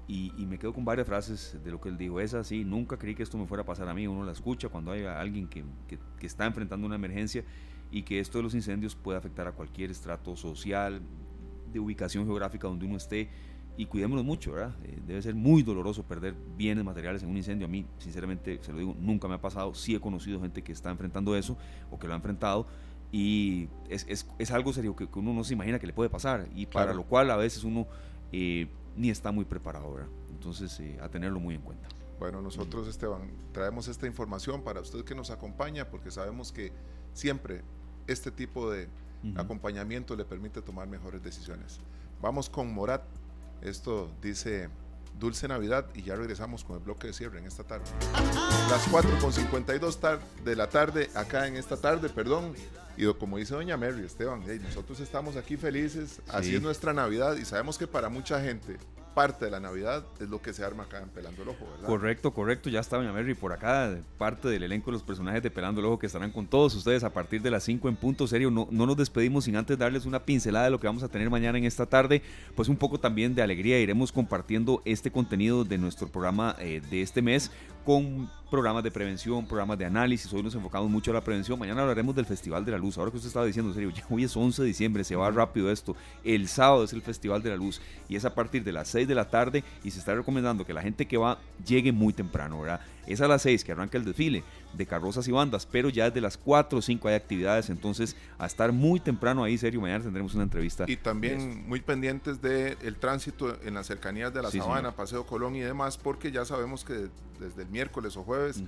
y, me quedo con varias frases de lo que él dijo. Es así, nunca creí que esto me fuera a pasar a mí. Uno la escucha cuando hay alguien que, que, que está enfrentando una emergencia y que esto de los incendios puede afectar a cualquier estrato social, de ubicación geográfica donde uno esté y cuidémonos mucho, ¿verdad? Eh, debe ser muy doloroso perder bienes materiales en un incendio. A mí, sinceramente, se lo digo, nunca me ha pasado. Sí he conocido gente que está enfrentando eso o que lo ha enfrentado y es, es, es algo serio que, uno no se imagina que le puede pasar y para lo cual a veces uno eh, ni está muy preparado, ¿verdad? Entonces, eh, a tenerlo muy en cuenta. Bueno, nosotros, Esteban, traemos esta información para usted que nos acompaña porque sabemos que siempre este tipo de acompañamiento le permite tomar mejores decisiones. Vamos con Morat esto dice Dulce Navidad y ya regresamos con el bloque de cierre en esta tarde. Las 4 con 52 de la tarde, acá en esta tarde, perdón. Y como dice doña Mary, Esteban, nosotros estamos aquí felices, así es nuestra Navidad y sabemos que para mucha gente parte de la Navidad es lo que se arma acá en Pelando el Ojo, ¿verdad? Correcto, correcto. Ya está Doña Mary por acá, parte del elenco de los personajes de Pelando el Ojo que estarán con todos ustedes a partir de las 5 en punto serio. No, no nos despedimos sin antes darles una pincelada de lo que vamos a tener mañana en esta tarde. Pues un poco también de alegría. Iremos compartiendo este contenido de nuestro programa eh, de este mes con programas de prevención, programas de análisis. Hoy nos enfocamos mucho en la prevención. Mañana hablaremos del Festival de la Luz. Ahora que usted estaba diciendo, serio, ya hoy es 11 de diciembre, se va rápido esto. El sábado es el Festival de la Luz y es a partir de las 6 de la tarde y se está recomendando que la gente que va llegue muy temprano, ¿verdad? Es a las 6 que arranca el desfile de carrozas y bandas, pero ya desde las 4 o 5 hay actividades, entonces a estar muy temprano ahí, serio, mañana tendremos una entrevista. Y también muy pendientes del el tránsito en las cercanías de la Sabana, Paseo Colón y demás, porque ya sabemos que desde el miércoles o jueves,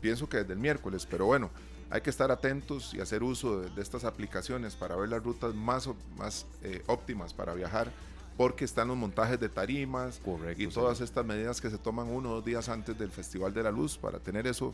pienso que desde el miércoles, pero bueno, hay que estar atentos y hacer uso de, estas aplicaciones para ver las rutas más, más eh, óptimas para viajar porque están los montajes de tarimas y todas estas medidas que se toman uno o dos días antes del Festival de la Luz para tener eso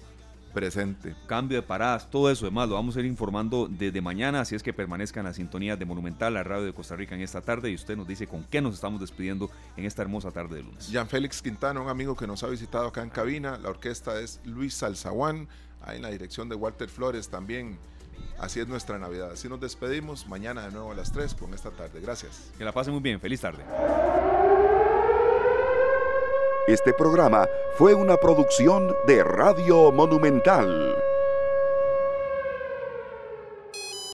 presente. Cambio de paradas, todo eso, demás lo vamos a ir informando desde mañana, así es que permanezcan en la sintonía de Monumental, la radio de Costa Rica en esta tarde y usted nos dice con qué nos estamos despidiendo en esta hermosa tarde de lunes. Jean Félix Quintana, un amigo que nos ha visitado acá en cabina, la orquesta es Luis Salzaguán, ahí en la dirección de Walter Flores también Así es nuestra Navidad. Así nos despedimos. Mañana de nuevo a las 3 con esta tarde. Gracias. Que la pasen muy bien. Feliz tarde. Este programa fue una producción de Radio Monumental.